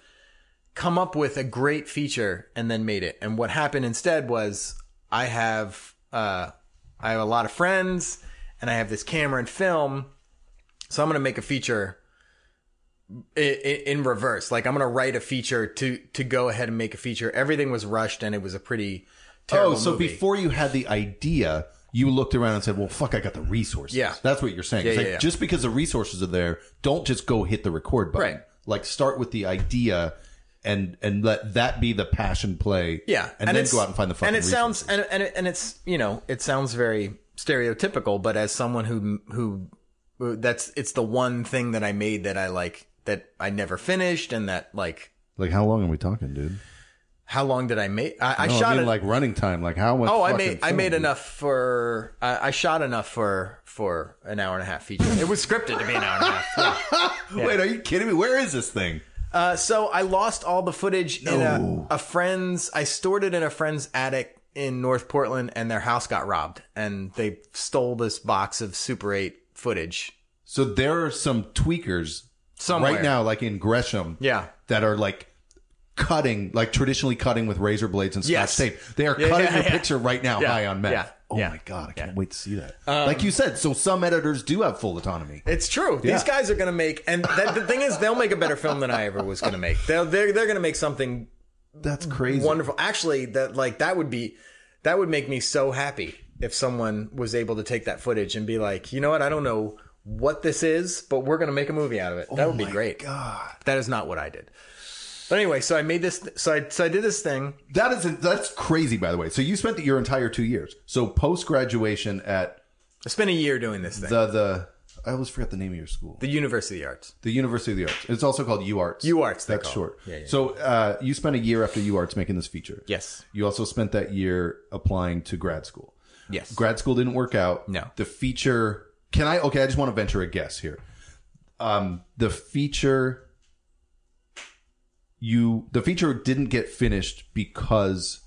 come up with a great feature and then made it. And what happened instead was I have uh I have a lot of friends and I have this camera and film so I'm going to make a feature i- i- in reverse. Like I'm gonna write a feature to to go ahead and make a feature. Everything was rushed, and it was a pretty terrible Oh, so movie. before you had the idea, you looked around and said, "Well, fuck, I got the resources." Yeah. that's what you're saying. It's Yeah, like, yeah, yeah. Just because the resources are there, don't just go hit the record button. Right. Like start with the idea, and and let that be the passion play. yeah, and, then go out and find the fucking. And it sounds and and it, and it's you know it sounds very stereotypical, but as someone who who that's it's the one thing that I made that I like that I never finished, and that like like how long are we talking, dude? how long did I make? I, I No, shot I mean, it. like running time. Like how much? Oh, I made I made enough for I, I shot enough for for an hour and a half feature. It was scripted to be an hour and a half. yeah. Wait, are you kidding me? Where is this thing? Uh, so I lost all the footage in a, a friend's. I stored it in a friend's attic in North Portland, and their house got robbed, and they stole this box of Super 8 footage. So there are some tweakers Somewhere. right now, like in Gresham, Yeah. that are like cutting, like traditionally cutting with razor blades and scotch Yes. tape. They are Yeah, cutting yeah, your yeah. picture right now, high on meth. Yeah, Oh yeah. my god, I can't Yeah. Um, wait to see that. like you said, so some editors do have full autonomy. It's true. These guys are going to make, and that, the thing is, they'll make a better film than I ever was going to make. They'll, they're they're going to make something That's crazy. wonderful. Actually, that like that would be that would make me so happy if someone was able to take that footage and be like, you know what, I don't know what this is, but we're gonna make a movie out of it. That would be Oh great. God, That is not what I did. But anyway, so I made this. So I so I did this thing. that is that's crazy. By the way, so you spent your entire two years. So post graduation at I spent a year doing this thing. the the I always forget the name of your school. the University of the Arts. The University of the Arts. It's also called UArts. UArts, they That's call short. Yeah, yeah. So uh, you spent a year after UArts making this feature. Yes. You also spent that year applying to grad school. Yes. Grad school didn't work out. No. The feature. Can I? Okay, I just want to venture a guess here. Um, the feature. You the feature didn't get finished because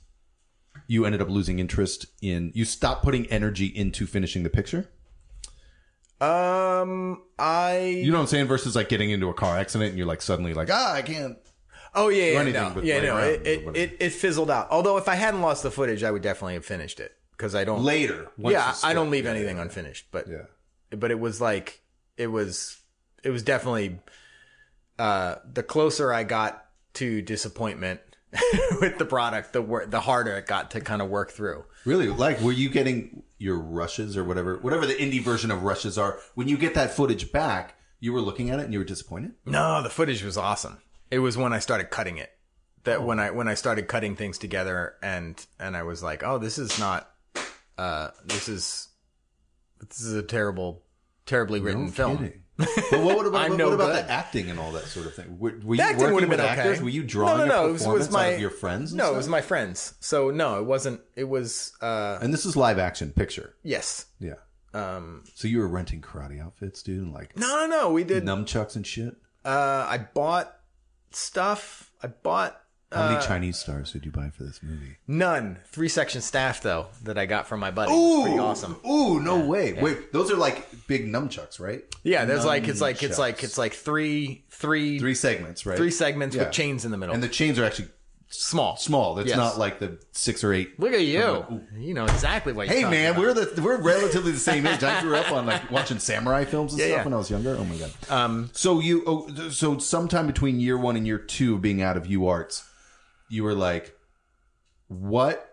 you ended up losing interest in you stopped putting energy into finishing the picture. Um, I You know what I'm saying? Versus like getting into a car accident and you're like suddenly like ah I can't. Oh yeah, yeah, no, yeah, no. It, it, it it fizzled out. Although if I hadn't lost the footage, I would definitely have finished it because I don't. Later, yeah, I don't leave yeah, anything yeah, unfinished. But Yeah. but it was like it was it was definitely uh the closer I got to disappointment with the product, the wor- the harder it got to kind of work through. Really? Like, were you getting your rushes or whatever, whatever the indie version of rushes are? When you get that footage back, you were looking at it and you were disappointed. No, the footage was awesome. It was when I started cutting it. That Oh. when I when I started cutting things together and and I was like, "Oh, this is not uh this is this is a terrible terribly written film." Kidding. But what, what about, I'm what about the acting and all that sort of thing? Were, were you acting would have been actors? okay. Were you drawing no, no, no. It was, performance was my your friends? No, it was my friends. So no, it wasn't. It was uh And this is live action picture. yes. Yeah. Um So you were renting karate outfits, dude, and like no, no, no. We did. nunchucks and shit. Uh, I bought stuff. I bought How uh, many Chinese stars did you buy for this movie? none. Three section staff though that I got from my buddy. It was pretty awesome. Ooh, no way. Wait, those are like big nunchucks, right? Yeah, there's like it's like it's like it's like three three Three segments, right? three segments Yeah. with chains in the middle. And the chains are actually small. small. That's Yes. not like the six or eight. Look at you. You know exactly what. You're Hey talking man, about. we're the we're relatively the same age. I grew up on like watching samurai films and stuff yeah. when I was younger. Oh my god. Um. So you oh, so sometime between year one and year two of being out of U Arts, you were like, what?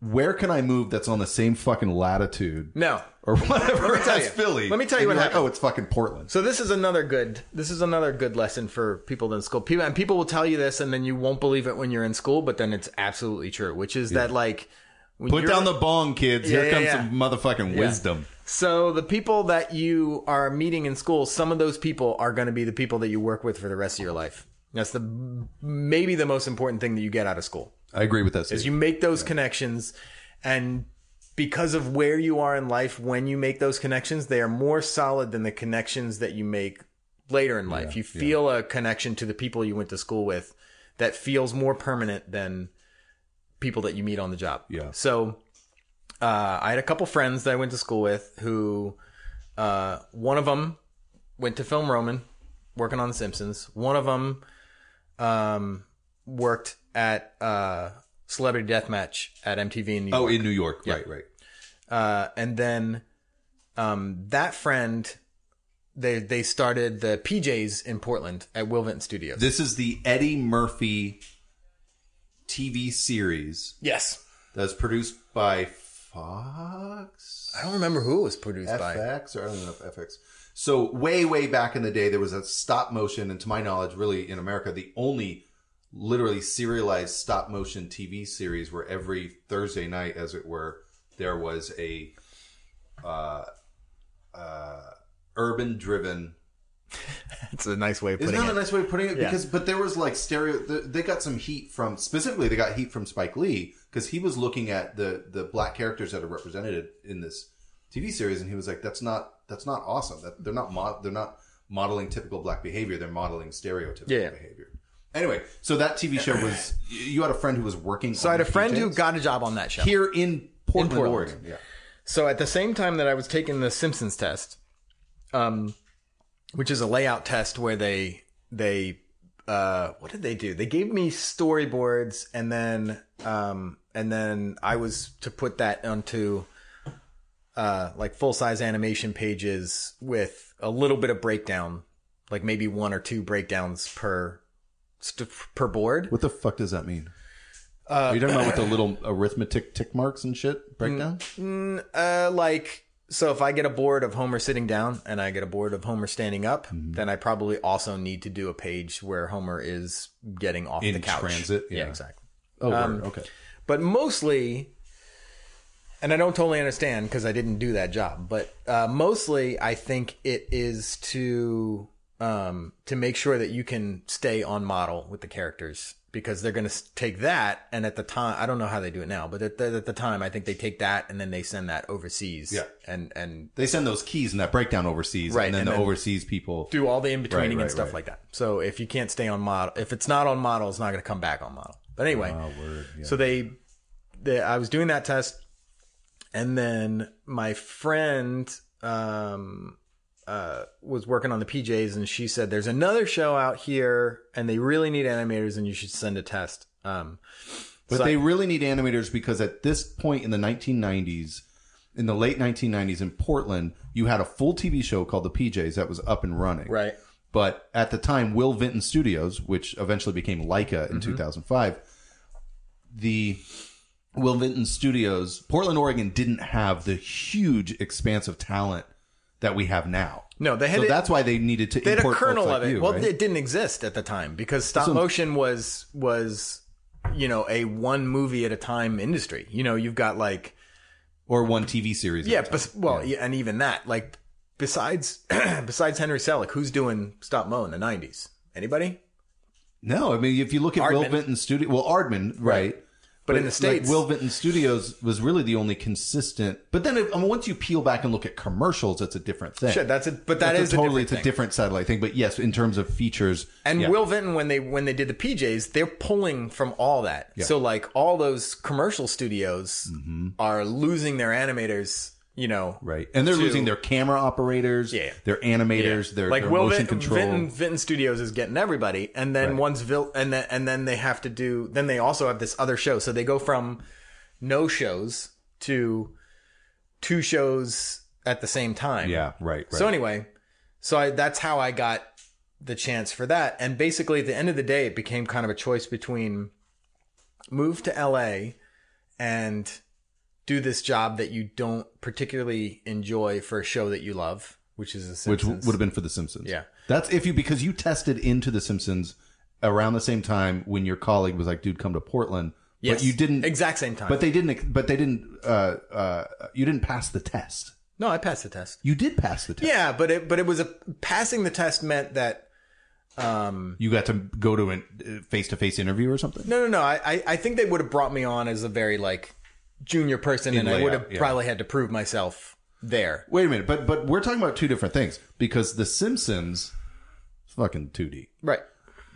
Where can I move that's on the same fucking latitude no. or whatever Let me tell as you. Philly? Let me tell you And what you're like, happened. oh, it's fucking Portland. So this is another good. This is another good lesson for people in school. People and people will tell you this, and then you won't believe it when you're in school. But then it's absolutely true, which is that like when Put you're- down the bong, kids. Here Yeah, comes yeah, some motherfucking wisdom. So the people that you are meeting in school, some of those people are going to be the people that you work with for the rest of your life. That's the maybe the most important thing that you get out of school I agree with that. is Steve. you make those connections, and because of where you are in life when you make those connections, they are more solid than the connections that you make later in life. you feel a connection to the people you went to school with that feels more permanent than people that you meet on the job. Yeah. So uh, I had a couple friends that I went to school with who uh, one of them went to Film Roman working on The Simpsons. One of them um, worked at uh, Celebrity Deathmatch at MTV in New York. oh, in New York, right, right. Uh, and then um, that friend, they they started the PJs in Portland at Will Vinton Studios. This is the Eddie Murphy TV series yes. that's produced by Fox, I don't remember who it was produced by. FX, or I don't know if FX. So way, way back in the day, there was a stop motion, and to my knowledge, really in America, the only literally serialized stop motion TV series where every Thursday night, as it were, there was a uh, uh, urban driven It's a nice way of Isn't putting that it. a nice way of putting it? Yeah. Because, but there was like stereo. They got some heat from specifically. They got heat from Spike Lee because he was looking at the the black characters that are represented in this TV series, and he was like, "That's not that's not awesome. That they're not mod, they're not modeling typical black behavior. They're modeling stereotypical Yeah. behavior." Anyway, so that TV show was. You had a friend who was working. So I had a friend who got a job on that show. here in Portland, Portland. Oregon. Yeah. So at the same time that I was taking the Simpsons test, um, which is a layout test where they they uh, what did they do? They gave me storyboards and then um, and then I was to put that onto uh, like full size animation pages with a little bit of breakdown, like maybe one or two breakdowns per st- per board. What the fuck does that mean? Uh, Are you talking about with the little arithmetic tick marks and shit breakdown? Uh, like so, if I get a board of Homer sitting down and I get a board of Homer standing up, Mm-hmm. then I probably also need to do a page where Homer is getting off In the couch. transit, yeah, yeah. exactly. Oh, Um, okay. But mostly, and I don't totally understand because I didn't do that job. But uh, mostly, I think it is to um, to make sure that you can stay on model with the characters because they're going to take that and at the time I don't know how they do it now, but at the, at the time I think they take that and then they send that overseas. Yeah. and and They send those keys and that breakdown overseas, Right, and then and the then- overseas people. do all the in betweening Right, right, and stuff right. like that. So if you can't stay on model, if it's not on model, it's not going to come back on model. But anyway, Oh, word. Yeah. so they, they, I was doing that test, and then my friend um, uh, was working on the PJs, and she said, "There's another show out here, and they really need animators, and you should send a test." Um, But so I- they really need animators because at this point in the 1990s, in the late 1990s in Portland, you had a full TV show called The PJs that was up and running. right, But at the time, Will Vinton Studios, which eventually became Laika in 2005, the Will Vinton Studios, Portland, Oregon, didn't have the huge expanse of talent that we have now. no, they had So it- that's why they needed to they had a import kernel folks of it. you, well, right? it didn't exist at the time because stop So- motion was was you know a one movie at a time industry. You know, you've got like or one TV series. at yeah, a time. bes- well, yeah. and even that like besides besides Henry Selick, who's doing stop mo in the nineties? Anybody? No, I mean if you look at Will Vinton Studio, well, Aardman, right? But in the like, Will Vinton Studios was really the only consistent. But then, I mean, once you peel back and look at commercials, it's a different thing. Shit, that's a but that That's is a totally a it's a different satellite thing. But yes, in terms of features, And yeah. Will Vinton, when they when they did the PJs, they're pulling from all that. So like all those commercial studios Mm-hmm. are losing their animators. You know, right, and they're to- losing their camera operators, Yeah. their animators, their, like their Will motion Vinton, control. Vinton, Vinton Studios is getting everybody, and then Right. once Vil, and then and then they have to do. Then they also have this other show, so they go from no shows to two shows at the same time. yeah, right, right. So anyway, so I, that's how I got the chance for that. And basically, at the end of the day, it became kind of a choice between move to LA and do this job that you don't particularly enjoy for a show that you love, which is The which would have been for The Simpsons. Yeah. that's if you because you tested into The Simpsons around the same time when your colleague was like, "Dude, come to Portland." yes, But you didn't. exact same time. But they didn't. But they didn't. Uh, uh, you didn't pass the test. no, I passed the test. You did pass the test. Yeah, but it but it was a passing the test meant that um You got to go to a face to face interview or something. No, no, no. I, I, I think they would have brought me on as a very like junior person, and I would layout, have yeah. probably had to prove myself there. Wait a minute, but but we're talking about two different things because The Simpsons, is fucking two D. Right.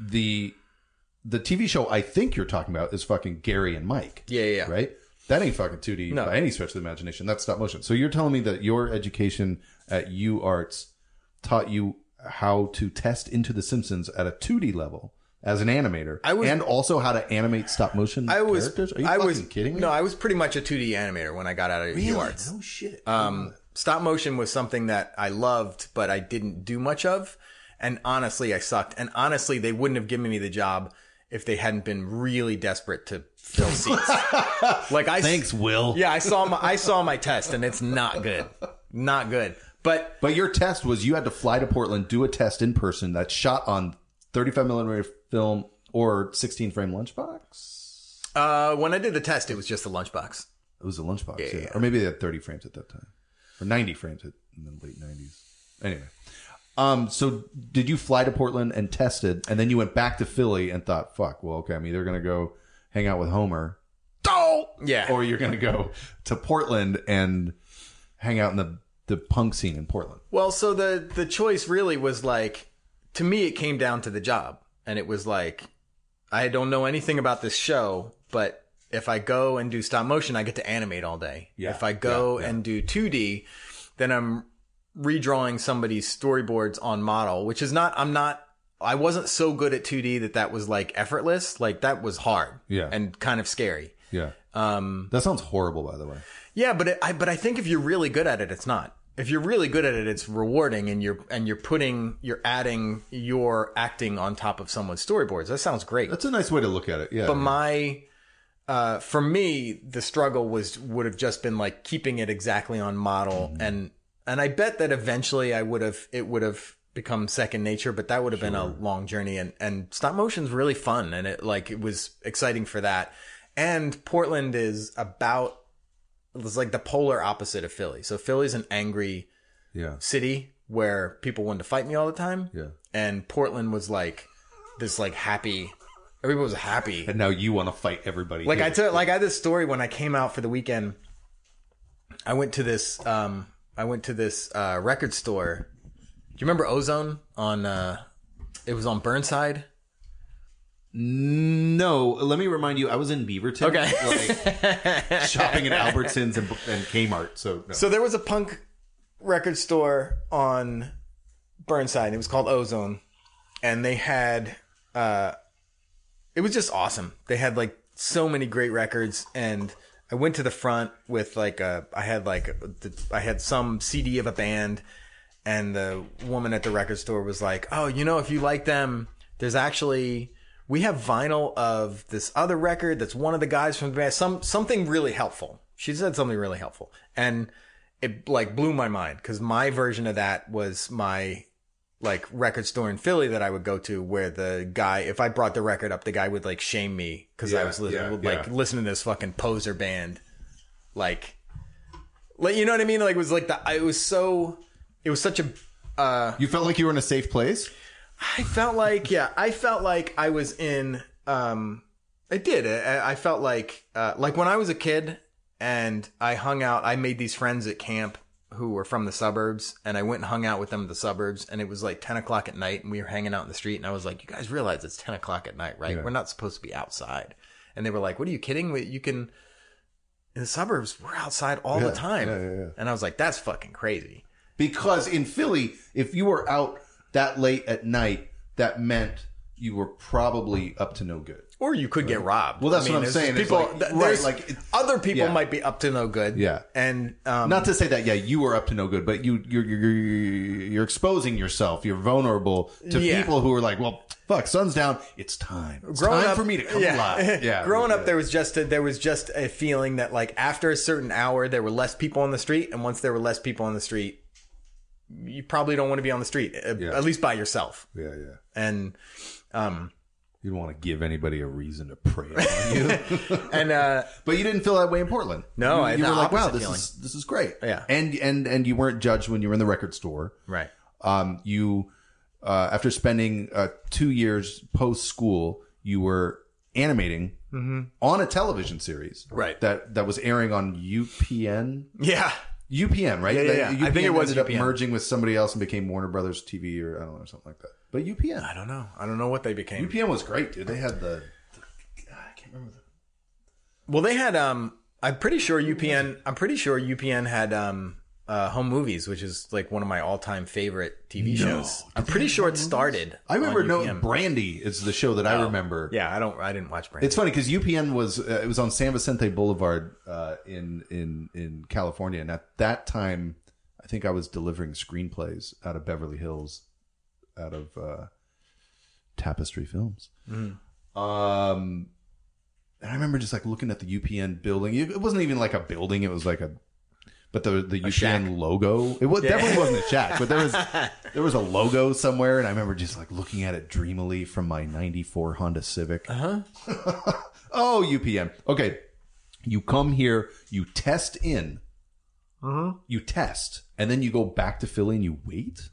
The the TV show I think you're talking about is fucking Gary and Mike. Yeah, yeah, yeah. Right. That ain't fucking two D No. by any stretch of the imagination. That's stop motion. So you're telling me that your education at U Arts taught you how to test into The Simpsons at a two D level as an animator, I was- and also how to animate stop motion I was. characters. Are you I fucking was kidding me? No, I was pretty much a 2D animator when I got out of Really? UArts. No shit. Um, stop motion was something that I loved, but I didn't do much of. And honestly, I sucked. And honestly, they wouldn't have given me the job if they hadn't been really desperate to fill seats. like I, Thanks, Will. yeah, I saw my, I saw my test, and it's not good, not good. But But your test was you had to fly to Portland, do a test in person that's shot on 35 millimeter film or 16 frame lunchbox. uh, when I did the test, it was just a lunchbox. It was a lunchbox, yeah, yeah. or maybe they had 30 frames at that time, or 90 frames at, in the late 90s. Anyway, um, so did you fly to Portland and tested, and then you went back to Philly and thought, "Fuck, well, okay, I'm either gonna go hang out with Homer, Yeah. or you're gonna go to Portland and hang out in the the punk scene in Portland." Well, so the the choice really was like to me it came down to the job. And it was like I don't know anything about this show, but if I go and do stop motion, I get to animate all day. Yeah, If I go yeah, yeah. and do 2D, then I'm redrawing somebody's storyboards on model, which is not I'm not I wasn't so good at 2D that that was like effortless. Like that was hard. Yeah. And kind of scary. Yeah, Um that sounds horrible, by the way. yeah, but it, I but I think if you're really good at it, it's not. If you're really good at it, it's rewarding, and you're and you're putting you're adding your acting on top of someone's storyboards. That sounds great. That's a nice way to look at it. Yeah, But my, uh, for me, the struggle was would have just been like keeping it exactly on model, and and I bet that eventually I would have it would have become second nature, but that would have been a long journey. And and stop motion's really fun, and it like it was exciting for that. And Portland is about it's like the polar opposite of Philly. So Philly's an angry yeah, city where people wanted to fight me all the time yeah. and Portland was like this like happy Everybody was happy. And now you want to fight everybody. Like here. I took, like I had this story when I came out for the weekend. I went to this, um, I went to this uh, record store. Do you remember Ozone on? Uh, it was on Burnside. No, let me remind you, I was in Beaverton. Okay. Like, shopping at Albertsons and, and Kmart. So, no. So there was a punk record store on Burnside. It was called Ozone, and they had uh, it was just awesome. They had like so many great records, and I went to the front with like a I had like a, I had some CD of a band, and the woman at the record store was like, "Oh, you know, if you like them, there's actually." We have vinyl of this other record that's one of the guys from the band. Some something really helpful. She said something really helpful, and it like blew my mind because my version of that was my like record store in Philly that I would go to where the guy, if I brought the record up, the guy would like shame me because I was listening, yeah, like yeah. listening to this fucking poser band, like, like you know what I mean? Like it was like the, it was so, it was such a. uh you felt like you were in a safe place? I felt like, yeah, I felt like I was in, um, I did. I, I felt like, uh, like when I was a kid and I hung out, I made these friends at camp who were from the suburbs and I went and hung out with them in the suburbs and it was like 10 o'clock at night and we were hanging out in the street and I was like, you guys realize it's 10 o'clock at night, right? We're not supposed to be outside. And they were like, what are you kidding? We- You can, in the suburbs, we're outside all the time. yeah, yeah, yeah. And I was like, that's fucking crazy. Because in Philly, if you were out that late at night, that meant you were probably up to no good. Or you could get robbed. Well, that's what I'm saying. People, like- th- right, like, it- other people yeah. might be up to no good. Yeah. and um, Not to say that, yeah, you were up to no good, but you you're you're, you're, you're exposing yourself. You're vulnerable to Yeah. people who are like, well, fuck, sun's down. It's time. It's growing time up for me to come yeah. alive. Yeah, growing up, there was just a, there was just a feeling that like after a certain hour, there were less people on the street, and once there were less people on the street, you probably don't want to be on the street, uh, Yeah. at least by yourself. Yeah, yeah. And um You don't want to give anybody a reason to prey on you. and uh But you didn't feel that way in Portland. No, you, I you were like, wow, this feeling. is this is great. Yeah. and and and you weren't judged when you were in the record store. right, Um, you uh, after spending uh, two years post school, you were animating on a television series, Mm-hmm. Right. That that was airing on UPN. yeah, UPN, right? Yeah, yeah, yeah. I UPN think it was ended up merging with somebody else and became Warner Brothers TV or I don't know, something like that. But UPN, I don't know, I don't know what they became. UPN was great, dude. They had the, the I can't remember the Well, they had um I'm pretty sure UPN I'm pretty sure UPN had um uh Home Movies, which is like one of my all-time favorite TV shows. I'm pretty sure it started. I remember no Brandy is the show that I remember. Yeah, I don't I didn't watch Brandy. It's funny because UPN was uh, it was on San Vicente Boulevard uh, in in in California, and at that time, I think I was delivering screenplays out of Beverly Hills, out of uh, Tapestry Films. Um, and I remember just like looking at the UPN building. It wasn't even like a building; it was like a. But the the UPN logo, it was, definitely wasn't a shack, but there was there was a logo somewhere, and I remember just like looking at it dreamily from my '94 Honda Civic. Uh-huh. Oh, UPN. Okay. You come here, you test in, Mm-hmm. you test, and then you go back to Philly and you wait?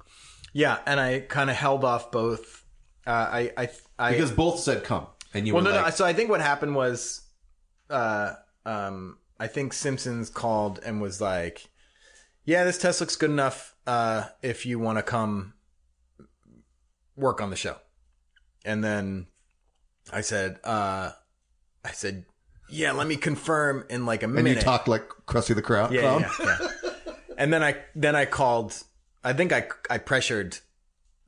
Yeah, and I kind of held off both. Uh, I I I Because both said come. And you well no like, no. So I think what happened was, uh, um, I think Simpsons called and was like, "Yeah, this test looks good enough. Uh, if you want to come work on the show," and then I said, uh, I said, "Yeah, let me confirm in like a minute." and minute." you talked like Krusty the Crow. Yeah, Clown? yeah, yeah. and then I then I called. I think I I pressured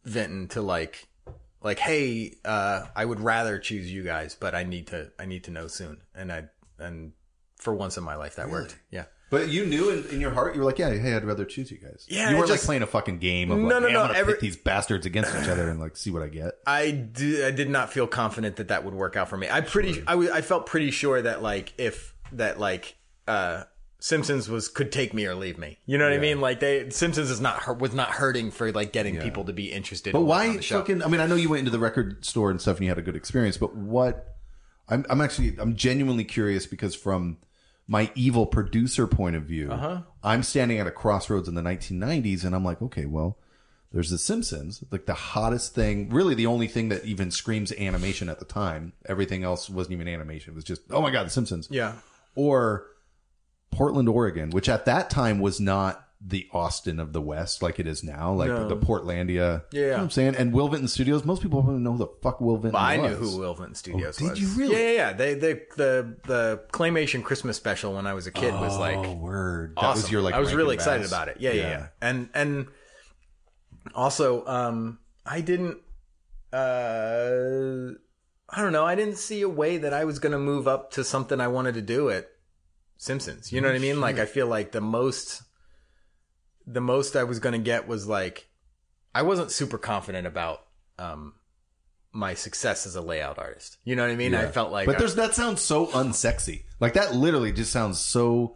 Vinton to like like hey, uh, I would rather choose you guys, but I need to I need to know soon. And I and for once in my life that worked. Yeah. But you knew in, in your heart, you were like, yeah, hey, I'd rather choose you guys. Yeah, You it weren't just- like playing a fucking game of like, No, no, hey, no, I'm gonna every- pit these bastards against each other and like see what I get. I did, I did not feel confident that that would work out for me. I pretty I was I felt pretty sure that like if that like uh Simpsons was could take me or leave me. You know what I mean? Like they Simpsons is not hurt, was not hurting for like getting people to be interested. But in working on why fucking? I mean, I know you went into the record store and stuff, and you had a good experience. But what? I'm I'm actually I'm genuinely curious because from my evil producer point of view, Uh-huh. I'm standing at a crossroads in the 1990s, and I'm like, okay, well, There's The Simpsons, like the hottest thing, really the only thing that even screams animation at the time. Everything else wasn't even animation. It was just, oh my God, The Simpsons. Yeah. Or Portland, Oregon, which at that time was not the Austin of the West like it is now, like No. the Portlandia. Yeah. You know what I'm saying? And Will Vinton Studios, most people don't know who the fuck Will Vinton I was. knew who Will Vinton Studios Oh, did was. you really? Yeah, yeah, yeah. They, they, the the claymation Christmas special when I was a kid was like oh, word. That awesome. was your like I was really excited about it. Yeah, yeah, yeah. And and also, um, I didn't. Uh, I don't know. I didn't see a way that I was going to move up to something I wanted to do at Simpsons. You know what I mean? Like, I feel like the most, the most I was going to get was like, I wasn't super confident about um my success as a layout artist. You know what I mean? I felt like, But there's that sounds so unsexy. Like that literally just sounds so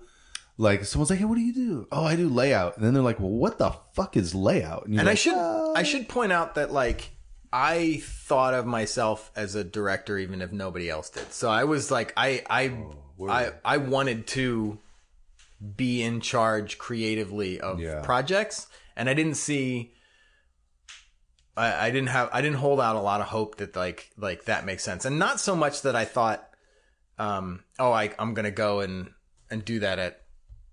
like someone's like, Hey, what do you do? Oh, I do layout. And then they're like, Well, what the fuck is layout? you're and I should "Uh, I should point out that like I thought of myself as a director even if nobody else did. So I was like I I Oh, I, I wanted to be in charge creatively of Yeah. projects and I didn't see I, I didn't have I didn't hold out a lot of hope that like like that makes sense. And not so much that I thought um oh I I'm gonna go and and do that at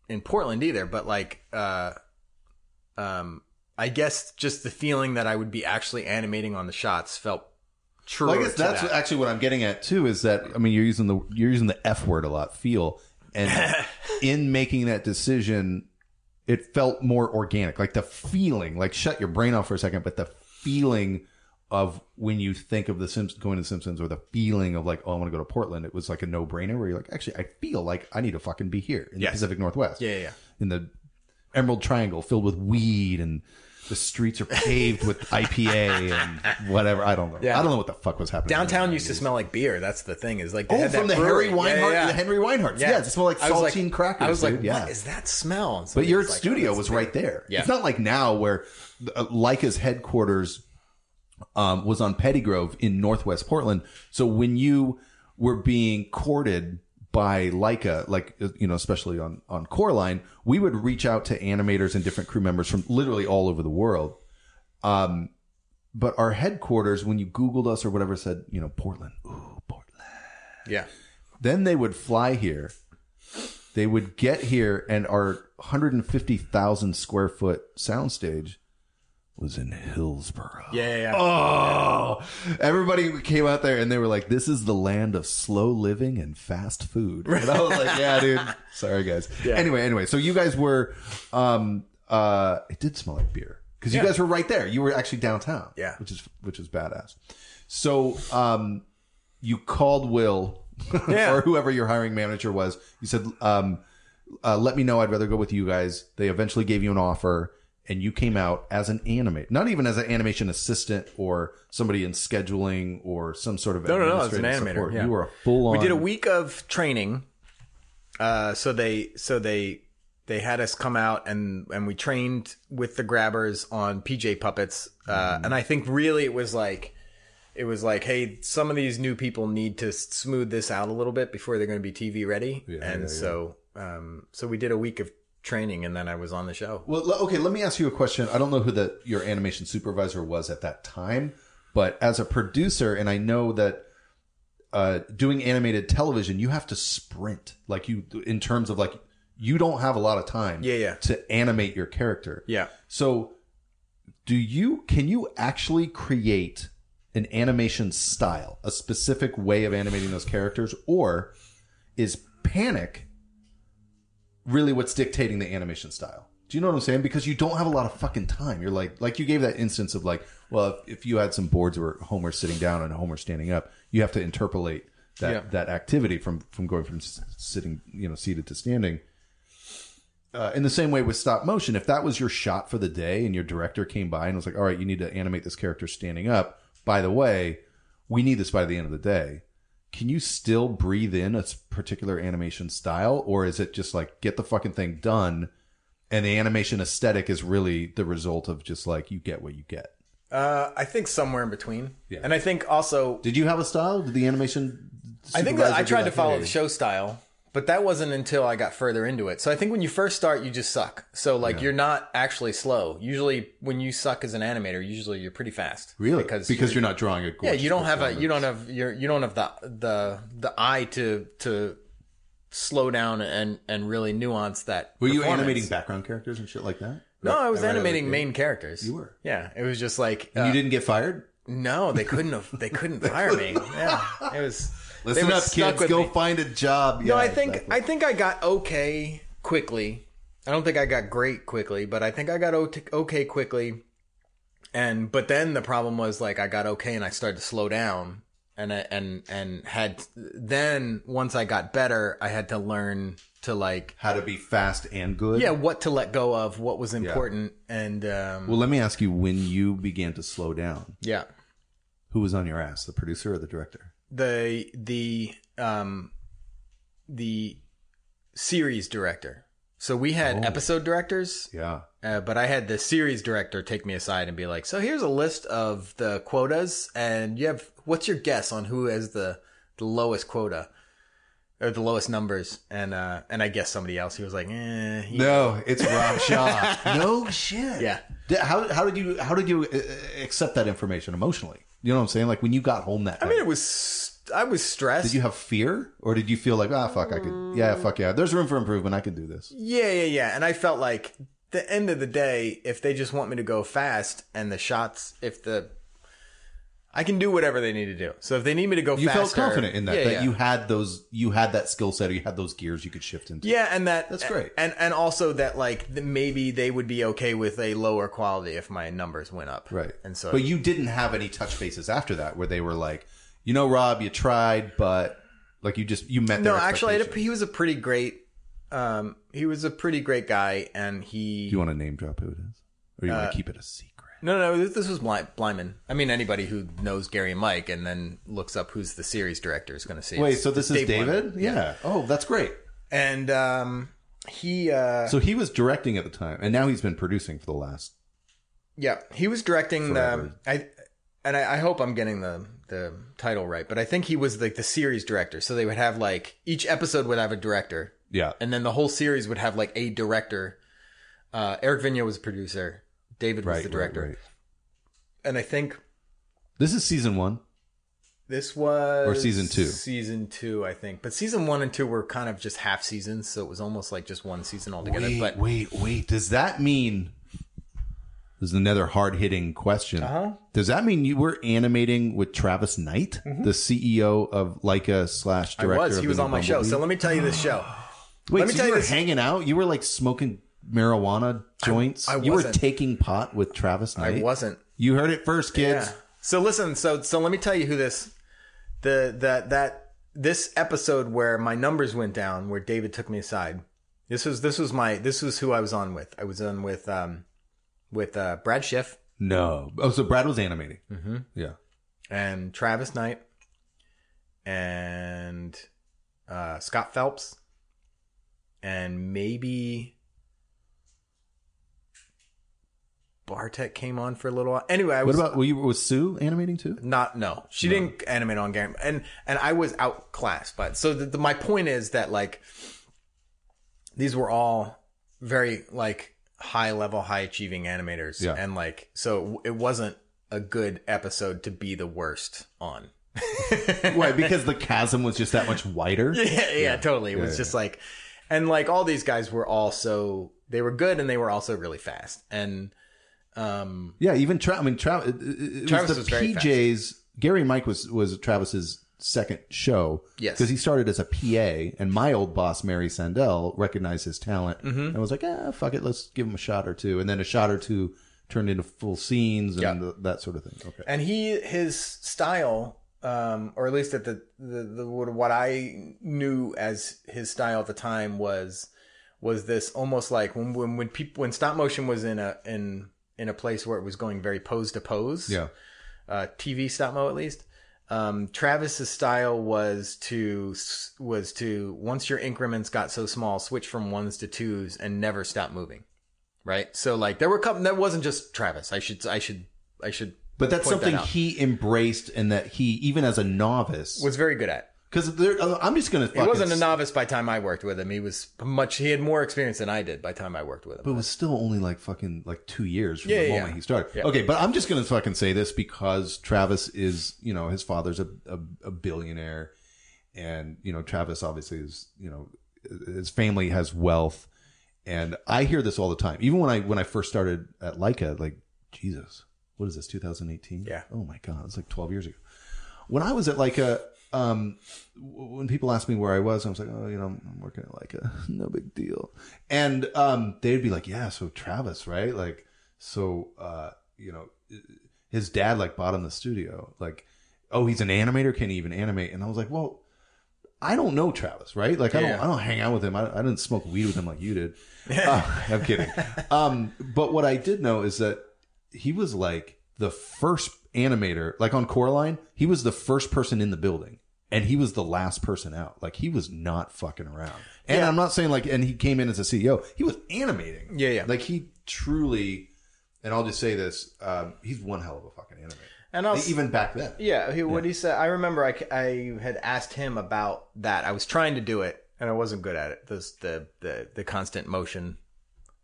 in Portland either, but like uh um I guess just the feeling that I would be actually animating on the shots felt true. Well, I guess that's actually what I'm getting at too. Is that I mean you're using the you're using the F word a lot, feel, and in making that decision, it felt more organic, like the feeling. Like shut your brain off for a second, but the feeling of when you think of the Simpsons going to the Simpsons, or the feeling of like oh I want to go to Portland, it was like a no brainer. Where you're like actually I feel like I need to fucking be here in Yes. the Pacific Northwest, Yeah, yeah, yeah. in the Emerald Triangle filled with weed and. The streets are paved with IPA and whatever. I don't know. Yeah. I don't know what the fuck was happening. Downtown used to smell like beer. That's the thing. Is like they Oh, had from that the Harry Yeah, yeah, the. Henry Weinhard. Yeah, it smelled like I was saltine crackers. I was like, dude. yeah. what is that smell? And but your was like, studio oh, was that's right there. Yeah. It's not like now where uh, Laika's headquarters um, was on Pettygrove in Northwest Portland. So when you were being courted by Laika, like uh, you know, especially on on Coraline, we would reach out to animators and different crew members from literally all over the world. Um, but our headquarters, when you Googled us or whatever, said you know Portland. Ooh, Portland. Yeah. Then they would fly here. They would get here, and our 150,000 square foot soundstage was in Hillsboro. Yeah, yeah, yeah. Oh, everybody came out there and they were like, "This is the land of slow living and fast food." And I was like, "Yeah, dude. Sorry, guys." Yeah. Anyway, anyway, so you guys were, um, uh, it did smell like beer because you Yeah. guys were right there. You were actually downtown. Yeah. which is which is badass. So, um, you called Will Yeah. or whoever your hiring manager was. You said, um, uh, "Let me know. I'd rather go with you guys." They eventually gave you an offer, and you came out as an animate, not even as an animation assistant or somebody in scheduling or some sort of No, no, no. As an animator, yeah. You were a full on. We did a week of training. Uh, so they, so they, they had us come out and and we trained with the grabbers on PJ puppets. Uh, Mm-hmm. and I think really it was like, it was like, hey, some of these new people need to smooth this out a little bit before they're going to be TV ready. and yeah, yeah. so, um, so we did a week of training and then I was on the show. Well, okay. Let me ask you a question. I don't know who the your animation supervisor was at that time, but as a producer, and I know that uh, doing animated television, you have to sprint. Like you, in terms of like, you don't have a lot of time. Yeah, yeah. To animate your character. Yeah. So, do you can you actually create an animation style, a specific way of animating those characters, or is Panic really what's dictating the animation style? Do you know what I'm saying? Because you don't have a lot of fucking time. You're like, like you gave that instance of like, well, if, if you had some boards where Homer's sitting down and Homer's standing up, you have to interpolate that Yeah. that activity from from going from sitting, you know, seated to standing uh, in the same way with stop motion, if that was your shot for the day and your director came by and was like, all right, you need to animate this character standing up. By the way, we need this by the end of the day. Can you still breathe in a particular animation style? Or is it just like, get the fucking thing done? And the animation aesthetic is really the result of just like, you get what you get. Uh, I think somewhere in between. Yeah. And I think also Did you have a style? Did the animation? I think that I tried to follow "Hey"? the show style, but that wasn't until I got further into it. So I think when you first start, you just suck. So like you're not actually slow. Usually, when you suck as an animator, usually you're pretty fast. Really? Because Because, you're, not drawing a yeah, you don't have a you don't have your you don't have the the the eye to to slow down and and really nuance that. Were you animating background characters and shit like that? No, I was Right, animating main characters. You were. Yeah, it was just like And uh, you didn't get fired? no, they couldn't have. They couldn't fire me. Yeah, it was. Listen up, kids. Go me. find a job. No, Yeah, I think exactly. I think I got okay quickly. I don't think I got great quickly, but I think I got okay quickly. And but then the problem was like I got okay and I started to slow down and I, and and had then once I got better, I had to learn to like how to be fast and good. yeah, what to let go of, what was important and um Well, let me ask you: when you began to slow down, yeah. who was on your ass, the producer or the director? The the um the series director. So we had episode directors Yeah. Uh, but I had the series director take me aside and be like, "So here's a list of the quotas, and you have what's your guess on who has the the lowest quota or the lowest numbers?" And uh, and I guess somebody else. He was like, "Eh." he- No, it's Rob Shaw. no shit. Yeah. How how did you how did you uh, accept that information emotionally? You know what I'm saying? Like when you got home that I night, mean, it was I was stressed. did you have fear or did you feel like ah fuck I could yeah fuck yeah there's room for improvement I could do this. yeah, yeah, yeah. And I felt like the end of the day, if they just want me to go fast and the shots, if the I can do whatever they need to do. So if they need me to go You faster, felt confident in that yeah, that yeah. you had those you had that skill set or you had those gears you could shift into. Yeah, and that That's great. And and also that like maybe they would be okay with a lower quality if my numbers went up. Right. And so But you didn't have any touch bases after that where they were like, you know, Rob, you tried, but like you just you met no, actually, a, he was a pretty great. Um, he was a pretty great guy, and he. Do you want to name drop who it is, or you Uh, want to keep it a secret? No, no, this, this was Bly- Bleiman. I mean, anybody who knows Gary and Mike and then looks up who's the series director is going to see. Wait, it's- so this it's is David? Bleiman. Yeah. Oh, that's great. and um, he. Uh, So he was directing at the time, and now he's been producing for the last. Yeah, he was directing Forever. the I, and I, I hope I'm getting the the title right, but I think he was like the series director. So they would have like each episode would have a director, Yeah. and then the whole series would have like a director. Uh, Eric Vigna was a producer. David was Right. the director, right, right. and I think This is season one. this was Or season two. Season two, I think, but season one and two were kind of just half seasons, so it was almost like just one season altogether. Wait, but wait, wait. Does that mean? This is another hard hitting question. Uh-huh. Does that mean you were animating with Travis Knight, the CEO of Laika slash I director? was. He was on my show. So let me tell you this show. Wait, let me so tell you you were this- hanging out? You were like smoking marijuana joints? I you were wasn't. taking pot with Travis Knight? I wasn't. You heard it first, kids. Yeah. So listen, so so let me tell you who this the that that this episode where my numbers went down, where David took me aside. This was this was my this was who I was on with. I was on with um with uh, Brad Schiff No. Oh, so Brad was animating. Mm-hmm. Yeah. and Travis Knight and uh, Scott Phelps and maybe Bartek came on for a little while. Anyway, I was. What about, were you, was Sue animating too? Not no, she didn't animate on game, and and I was outclassed. But so the, the, my point is that like these were all very like high level, high achieving animators, Yeah. and like so it wasn't a good episode to be the worst on. Why? Because the chasm was just that much wider? yeah, yeah, totally. It was just like, and like all these guys were also they were good and they were also really fast. And um, Yeah, even Tra- I mean, Tra- it, it, Travis was the PJs. Gary Mike was was Travis's second show. Yes. because he started as a PA, and my old boss Mary Sandell recognized his talent Mm-hmm. and was like, "Ah, fuck it, let's give him a shot or two. And then a shot or two turned into full scenes and Yeah. that sort of thing. Okay, and he his style um or at least at the, the the what i knew as his style at the time was was this almost like when when when people when stop motion was in a in in a place where it was going very pose to pose. Yeah, uh tv stop mo at least. Um travis's style was to was to once your increments got so small switch from ones to twos and never stop moving right? So like there were a couple that wasn't just travis. I should i should i should but that's point that something he embraced, and that he even as a novice was very good at. Because uh, I'm just gonna. He wasn't a novice by the time I worked with him. He was much. He had more experience than I did by the time I worked with him. But it was still only like fucking like two years from Yeah, the yeah, moment yeah. he started. Okay, but I'm just gonna fucking say this because Travis is, you know, his father's a, a, a billionaire, and you know, Travis obviously is, you know, his family has wealth, and I hear this all the time. Even when I when I first started at Laika, like Jesus, what is this? 2018? Yeah. Oh my god, it's like 12 years ago. When I was at Laika, um, when people asked me where I was, I was like, oh, you know, I'm working at Laika, no big deal. And um, they'd be like, yeah, so Travis, right? Like, so uh, you know, his dad like bought him the studio. Like, oh, he's an animator. Can he even animate? And I was like, well, I don't know Travis, right? Like, I don't, Yeah. I don't hang out with him. I, I didn't smoke weed with him like you did. Uh, I'm kidding. Um, but what I did know is that he was like the first animator, like on Coraline, he was the first person in the building and he was the last person out. Like he was not fucking around. And Yeah. I'm not saying like, and he came in as a CEO, he was animating. Yeah, yeah. Like he truly, and I'll just say this, um, he's one hell of a fucking animator. And also- even back then. Yeah, he, what he said. I remember I, I had asked him about that. I was trying to do it, and I wasn't good at it. This the the the constant motion,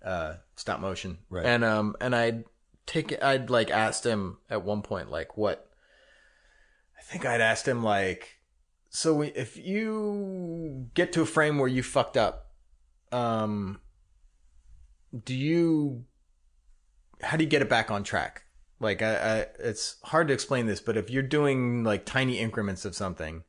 uh, stop motion. Right. And um and I'd take. I'd like asked him at one point like what. I think I'd asked him like, so if you get to a frame where you fucked up, um, do you how do you get it back on track? Like, I, I, it's hard to explain this, but if you're doing like tiny increments of something,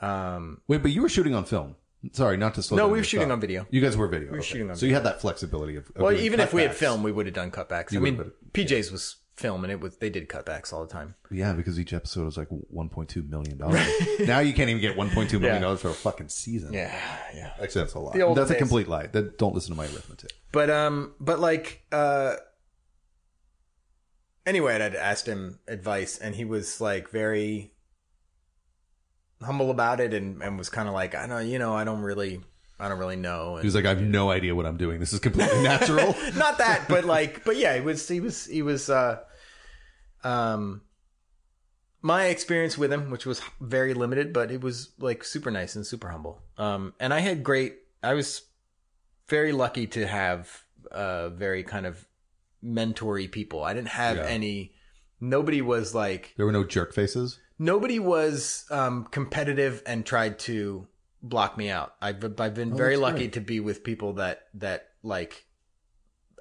um, Wait, but you were shooting on film. Sorry, not to slow No, we were shooting thought. on video. You guys were video. We were shooting on So you had that flexibility of. of well, even if we had film, we would have done cutbacks. I mean, PJ's was film, and it was they did cutbacks all the time. Yeah, because each episode was like 1.2 million dollars. now you can't even get 1.2 million dollars for a fucking season. Yeah, yeah. Actually, that's a lot. That's a complete lie. That, don't listen to my arithmetic. But um, but like uh. Anyway, I'd asked him advice, and he was like very humble about it, and and was kind of like, I know, you know, I don't really, I don't really know. And, He was like, I have no idea what I'm doing. This is completely natural. not that, but like, but yeah, he was, he was, he was, uh, um, my experience with him, which was very limited, but it was like super nice and super humble. Um, and I had great, I was very lucky to have, uh, very kind of mentory people. I didn't have Yeah. any, nobody was like, there were no jerk faces. nobody was, um, competitive and tried to block me out. I've, I've been very Oh, that's lucky great. to be with people that, that like,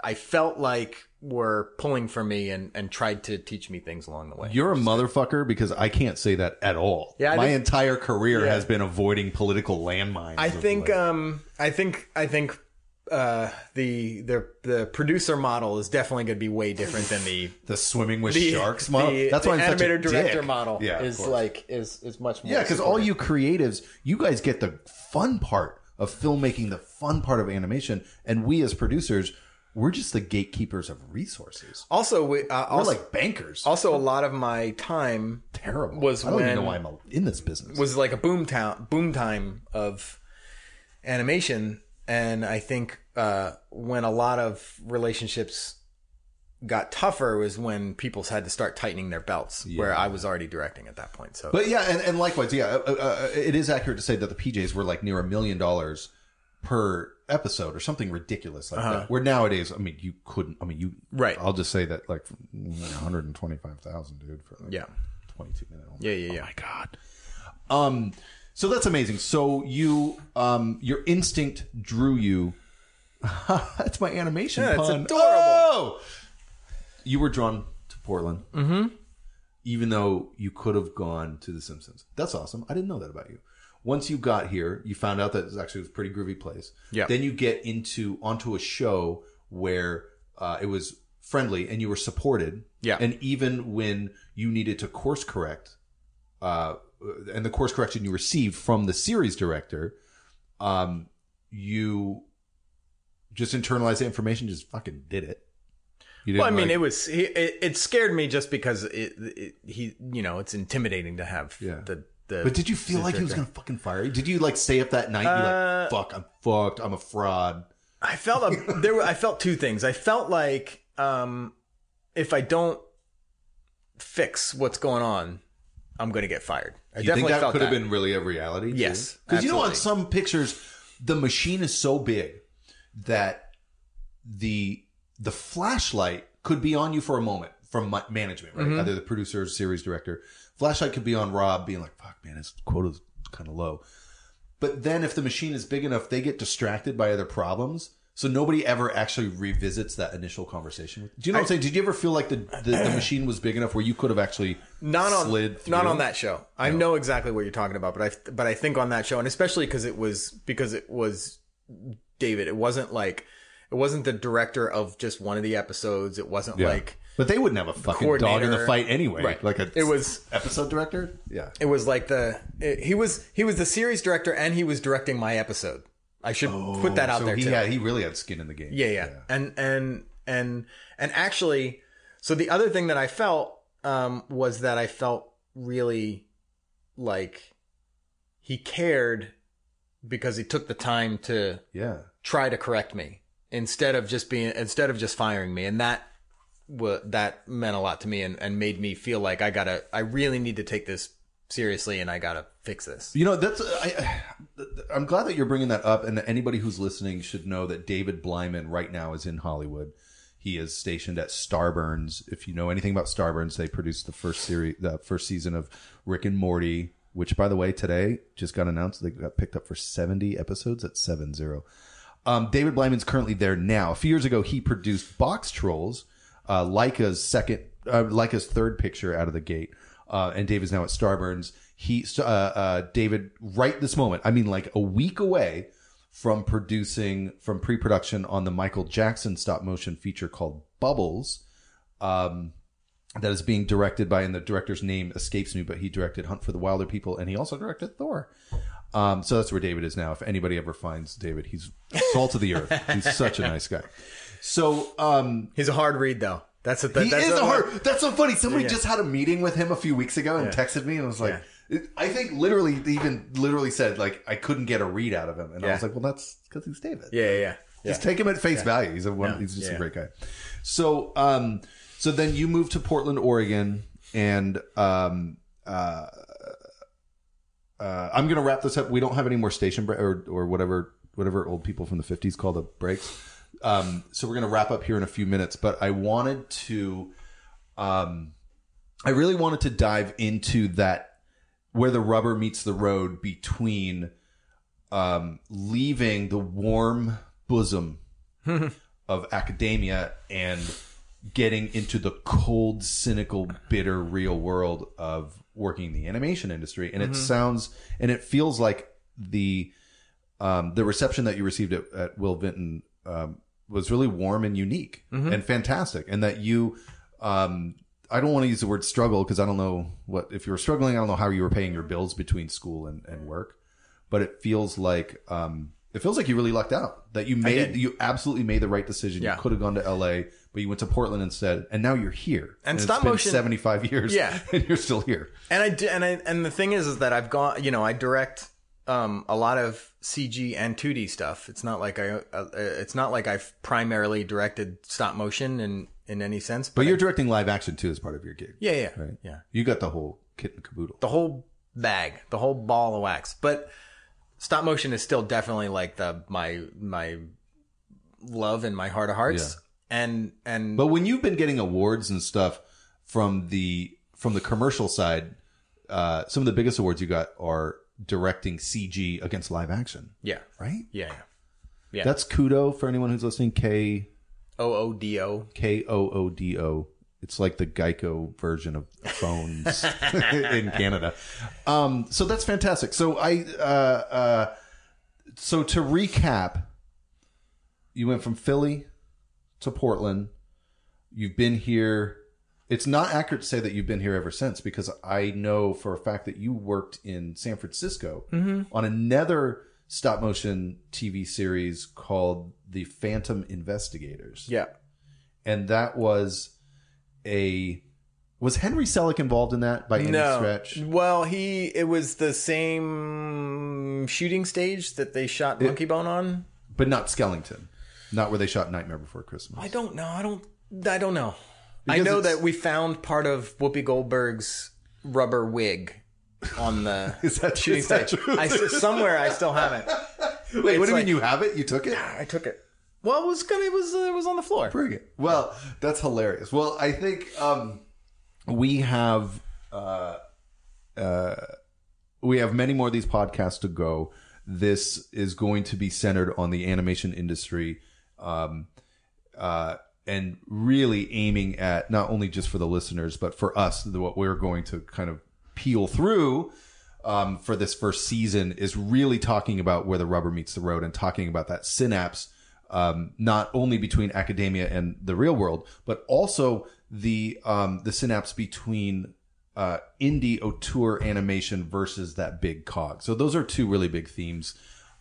I felt like were pulling for me and, and tried to teach me things along the way. You're a motherfucker because I can't say that at all. Yeah, I my think- entire career Yeah. has been avoiding political landmines. I think, um, I think, I think, uh, the, the, the producer model is definitely going to be way different than the, the swimming with the, sharks model. the, That's the why I'm animator director dick. model Yeah, is like, is, is much more. Yeah, because all you creatives, you guys get the fun part of filmmaking, the fun part of animation, and we as producers, we're just the gatekeepers of resources. also, we, uh, We're also, like bankers. also a lot of my time Terrible. was I don't even when- know why I'm in this business. was like a boom town boom time of animation and i think uh when a lot of relationships got tougher was when people had to start tightening their belts where i was already directing at that point so But yeah, and, and likewise, yeah, uh, uh, it is accurate to say that the PJs were like near a million dollars per episode or something ridiculous like that. Where nowadays, I mean, you couldn't. I mean, you Uh-huh. Right. I'll just say that like one hundred and twenty five thousand, dude, for like yeah twenty two minutes. yeah yeah yeah Oh my god. Um, so that's amazing. So you, um, your instinct drew you. that's my animation Yeah, it's pun. adorable. Oh! You were drawn to Portland, mm-hmm. even though you could have gone to The Simpsons. That's awesome. I didn't know that about you. Once you got here, you found out that it was actually a pretty groovy place. Yeah. Then you get into onto a show where uh, it was friendly and you were supported. Yeah. And even when you needed to course correct, uh, and the course correction you received from the series director, um, you just internalized the information, just fucking did it. Well i mean like- it was it, it scared me just because it, it he you know it's intimidating to have Yeah. the the But did you feel like he was gonna fucking fire you? Did you like stay up that night and be Uh, like, "Fuck, I'm fucked. I'm a fraud." I felt a, there. Were, I felt two things. I felt like um, if I don't fix what's going on, I'm going to get fired. I You definitely think that felt could have that. been really a reality? Yes, because you know on absolutely. some pictures the machine is so big that the the flashlight could be on you for a moment from ma- management, right? Mm-hmm. Either the producer or series director. Flashlight could be on Rob, being like, "Fuck, man, his quota's kind of low." But then, if the machine is big enough, they get distracted by other problems. So nobody ever actually revisits that initial conversation. Do you know what I'm saying? Did you ever feel like the, the, the machine was big enough where you could have actually not on slid through? not on that show. I know exactly what you're talking about, but I but I think on that show, and especially because it was because it was David. It wasn't like it wasn't the director of just one of the episodes. It wasn't Yeah. like But they wouldn't have a fucking dog in the fight anyway. Right. Like a It was- episode director. Yeah. it was like the it- he was he was the series director and he was directing my episode. I should put that out so there he too. had he really had skin in the game. Yeah, yeah, and and and and actually, so the other thing that I felt um, was that I felt really like he cared because he took the time to Yeah. try to correct me instead of just being instead of just firing me, and that that meant a lot to me and, and made me feel like I gotta I really need to take this seriously and I gotta fix this. You know, that's I, I'm glad that you're bringing that up, and anybody who's listening should know that David Bleiman right now is in Hollywood. He is stationed at Starburns. If you know anything about Starburns, they produced the first series, the first season of Rick and Morty, which, by the way, today just got announced they got picked up for 70 episodes at seven zero. Um, David Bleiman's currently there now. A few years ago, he produced Boxtrolls, uh, Laika's second, uh, Laika's third picture out of the gate. Uh, and David's now at Starburns. He, uh, uh, David, right this moment, I mean, like a week away from producing, from pre-production on the Michael Jackson stop motion feature called Bubbles, um, that is being directed by, and the director's name escapes me, but he directed Hunt for the Wilderpeople, and he also directed Thor. Um, so that's where David is now. If anybody ever finds David, he's salt of the earth. He's such a nice guy. So, um, He's a hard read though. That's a, that, he that's is a hard. That's so funny. Somebody Yeah. just had a meeting with him a few weeks ago and texted me and was like, I think literally, they even literally said like I couldn't get a read out of him, and I was like, well, that's because he's David. Yeah, yeah, yeah. Just take him at face value. He's a one. Yeah. He's just Yeah. a great guy. So, um, so then you moved to Portland, Oregon, and um, uh, uh, I'm gonna wrap this up. We don't have any more station bre- or or whatever whatever old people from the 50s call the breaks. Um, so we're gonna wrap up here in a few minutes. But I wanted to, um, I really wanted to dive into that where the rubber meets the road between um, leaving the warm bosom of academia and getting into the cold, cynical, bitter real world of working in the animation industry. And it sounds and it feels like the um, the reception that you received at, at Will Vinton um, was really warm and unique and fantastic, and that you. Um, I don't want to use the word struggle because I don't know what if you were struggling. I don't know how you were paying your bills between school and, and work, but it feels like um, it feels like you really lucked out that you made you absolutely made the right decision. Yeah. You could have gone to L.A., but you went to Portland instead, and now you're here. And it's stop motion- seventy five years, Yeah. and you're still here. And I and I and the thing is, is that I've gone. You know, I direct um, a lot of CG and 2D stuff. It's not like I. Uh, it's not like I've primarily directed stop motion in in any sense. But you're directing live action too as part of your gig. yeah, yeah, Right. yeah. You got the whole kit and caboodle. The whole bag, the whole ball of wax. But stop motion is still definitely like the my my love and my heart of hearts. And and But when you've been getting awards and stuff from the from the commercial side, uh, some of the biggest awards you got are directing CG against live action, yeah, right? yeah, yeah. That's Koodo for anyone who's listening. K O O D O. K O O D O. It's like the Geico version of phones in Canada. Um, so that's fantastic. So I, uh, uh, so to recap, you went from Philly to Portland. You've been here. It's not accurate to say that you've been here ever since because I know for a fact that you worked in San Francisco mm-hmm. on another stop motion TV series called The Phantom Investigators Yeah. and that was a was Henry Selick involved in that by any no. stretch? Well, he it was the same shooting stage that they shot Monkeybone on. But not Skellington, not where they shot Nightmare Before Christmas. I don't know. I don't. I don't know. I know that we found part of Whoopi Goldberg's rubber wig on the Is that- shooting is that stage. I somewhere I still have it. Wait, what do you like- mean you have it? You took it? I took it. Well, it was gonna. It was. Uh, it was on the floor. Bring it. Well, that's hilarious. Well, I think um, we have uh, uh, we have many more of these podcasts to go. This is going to be centered on the animation industry, um, uh, and really aiming at not only just for the listeners, but for us. What we're going to kind of peel through um, for this first season is really talking about where the rubber meets the road and talking about that synapse, um, not only between academia and the real world, but also the um, the synapse between uh, indie auteur animation versus that big cog. So those are two really big themes.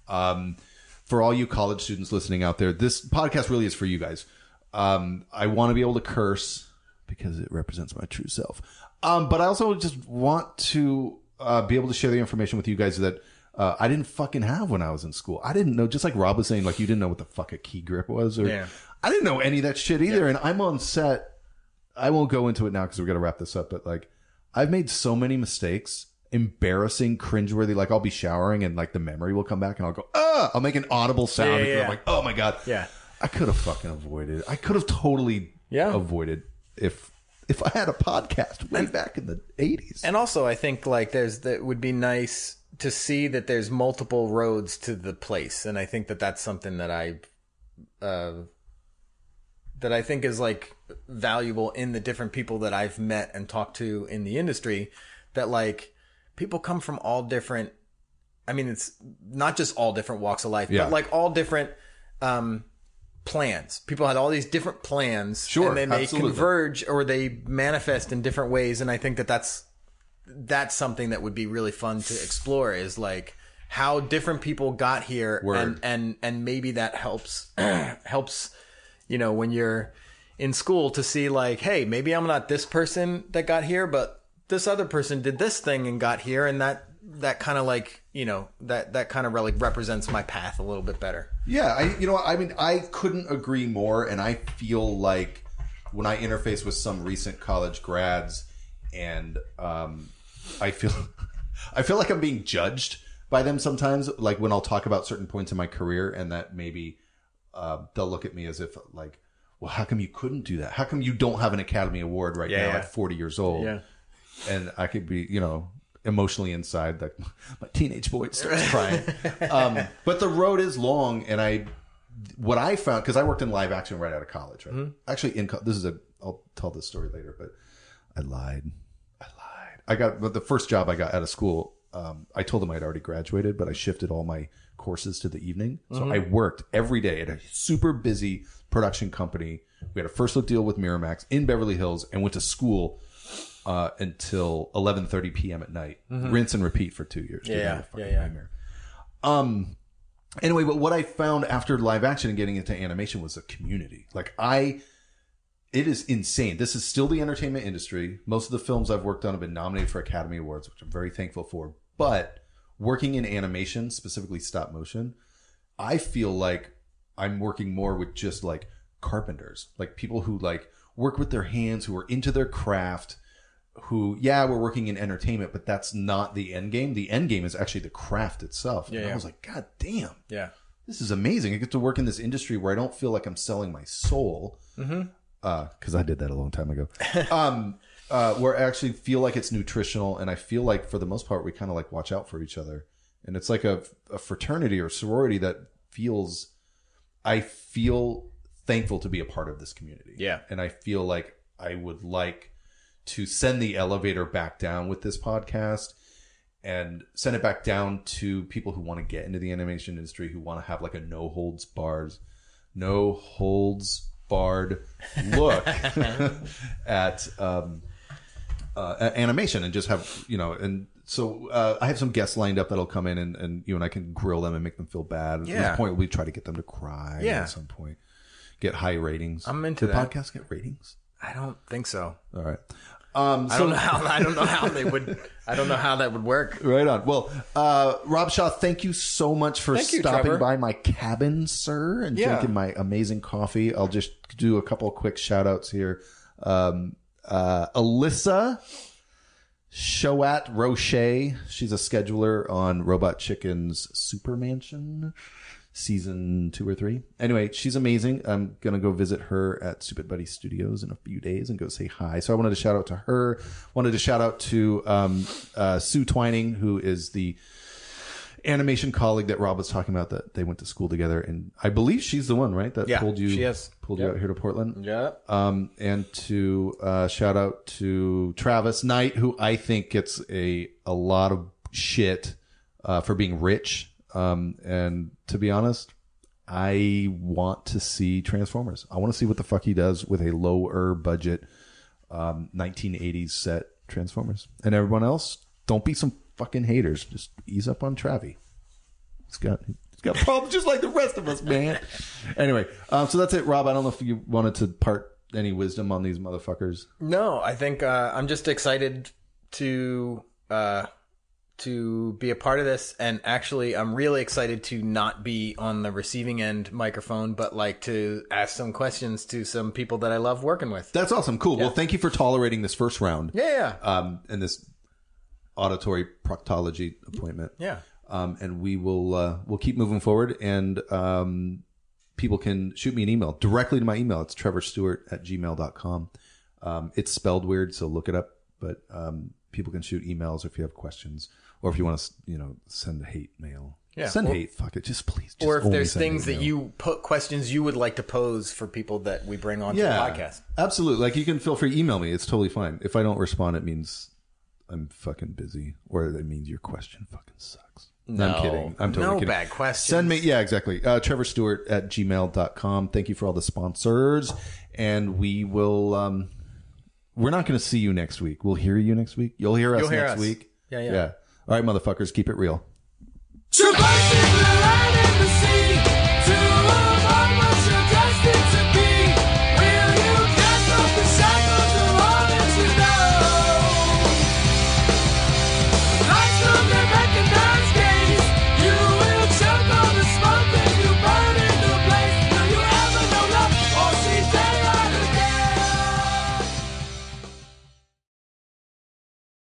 Um, for all you college students listening out there, this podcast really is for you guys. Um, I want to be able to curse because it represents my true self. Um, but I also just want to uh, be able to share the information with you guys that uh, I didn't fucking have when I was in school. I didn't know, just like Rob was saying, like you didn't know what the fuck a key grip was, or Yeah. I didn't know any of that shit either. And I'm on set. I won't go into it now because we're gonna wrap this up. But like, I've made so many mistakes, embarrassing, cringeworthy. Like I'll be showering and like the memory will come back and I'll go, ah, I'll make an audible sound. Yeah, yeah, I'm yeah. like, oh my god, Yeah. I could have fucking avoided. I could have totally Yeah. avoided if if I had a podcast way back in the eighties. And also, I think like there's that would be nice to see that there's multiple roads to the place, and I think that that's something that I, uh, that I think is like valuable in the different people that I've met and talked to in the industry. That like people come from all different. I mean, it's not just all different walks of life, Yeah. but like all different um, plans. People had all these different plans, Sure, and then they absolutely. converge or they manifest in different ways. And I think that that's that's something that would be really fun to explore is like how different people got here Word. and and and maybe that helps helps you know when you're in school to see like hey maybe I'm not this person that got here but this other person did this thing and got here and that that kind of like you know that that kind of like represents my path a little bit better Yeah, I you know I mean I couldn't agree more and I feel like when I interface with some recent college grads and um I feel I feel like I'm being judged by them sometimes like when I'll talk about certain points in my career and that maybe uh, they'll look at me as if like well how come you couldn't do that how come you don't have an academy award right Yeah, now yeah. at 40 years old Yeah. and I could be, you know, emotionally inside like my teenage boy starts crying. um, but the road is long, and I, what I found because I worked in live action right out of college. Right? Mm-hmm. Actually, in this is a, I'll tell this story later, but I lied. I lied. I got but the first job I got out of school. Um, I told them I'd already graduated, but I shifted all my courses to the evening. So Mm-hmm. I worked every day at a super busy production company. We had a first look deal with Miramax in Beverly Hills and went to school uh, until 11:30 p.m. at night. Rinse and repeat for two years. Dude, Mm-hmm. Yeah, what a fucking yeah, yeah. nightmare. Um. Anyway, but what I found after live action and getting into animation was a community. Like I, it is insane. This is still the entertainment industry. Most of the films I've worked on have been nominated for Academy Awards, which I'm very thankful for. But working in animation, specifically stop motion, I feel like I'm working more with just like carpenters, like people who like work with their hands, who are into their craft, who, yeah, we're working in entertainment, but that's not the end game. The end game is actually the craft itself. and Yeah, I was like, God damn, yeah this is amazing. I get to work in this industry where I don't feel like I'm selling my soul. Mm-hmm. Uh, cause I did that a long time ago. um, uh, where I actually feel like it's nutritional and I feel like for the most part, we kind of like watch out for each other. And it's like a, a fraternity or sorority that feels, I feel thankful to be a part of this community. Yeah. And I feel like I would like to send the elevator back down with this podcast and send it back down to people who want to get into the animation industry, who want to have like a no holds bars, no holds barred look at um, uh, at animation and just have you know and so uh, I have some guests lined up that'll come in and, and you and I can grill them and make them feel bad. At Yeah. this point, we try to get them to cry. Yeah. at some point, get high ratings. I'm into Do that. podcasts get ratings? I don't think so All right. Um, I don't know how I don't know how they would I don't know how that would work Right on. Well, uh, Rob Shaw, thank you so much for Thank stopping Trevor. by my cabin, sir, and Yeah. drinking my amazing coffee. I'll just do a couple of quick shout outs here. Um, uh, Alyssa Shawat Roche. She's a scheduler on Robot Chicken's SuperMansion, season two or three. Anyway, she's amazing. I'm gonna go visit her at Stoopid Buddy Stoodios in a few days and go say hi. So I wanted to shout out to her. Wanted to shout out to um, uh, Sue Twining, who is the animation colleague that Rob was talking about that they went to school together, and I believe she's the one, right? That Yeah, pulled you, she is. pulled you out here to Portland. Yeah. Um, and to uh, shout out to Travis Knight, who I think gets a a lot of shit uh, for being rich. Um, and to be honest, I want to see Transformers. I want to see what the fuck he does with a lower budget um, 1980s set Transformers. And everyone else, don't be some fucking haters. Just ease up on Travi. He's got he's got problems just like the rest of us, man. anyway, um, so that's it, Rob. I don't know if you wanted to part any wisdom on these motherfuckers. No, I think uh, I'm just excited to uh, to be a part of this, and actually, I'm really excited to not be on the receiving end microphone, but like to ask some questions to some people that I love working with. That's awesome. Cool. Well, thank you for tolerating this first round. Yeah, yeah, Um, and this auditory proctology appointment. yeah. Um, and we will uh, we'll keep moving forward and um, people can shoot me an email directly to my email. It's trevorstewart at gmail.com. Um, it's spelled weird, so look it up. But um, people can shoot emails if you have questions or if you want to, you know, send hate mail. Yeah, Send or- hate. Fuck it. Just please. Just Or if there's things that you put questions you would like to pose for people that we bring on to the podcast. Absolutely. Like you can feel free to email me. It's totally fine. If I don't respond, it means I'm fucking busy, or it means your question fucking sucks. No, No. I'm kidding. I'm totally No kidding. bad questions. Send me, yeah, exactly. Uh, Trevor Stewart at gmail.com. Thank you for all the sponsors. And we will, um, we're not going to see you next week. We'll hear you next week. You'll hear us You'll hear next us. week. Yeah, yeah. Yeah. All right, motherfuckers, keep it real.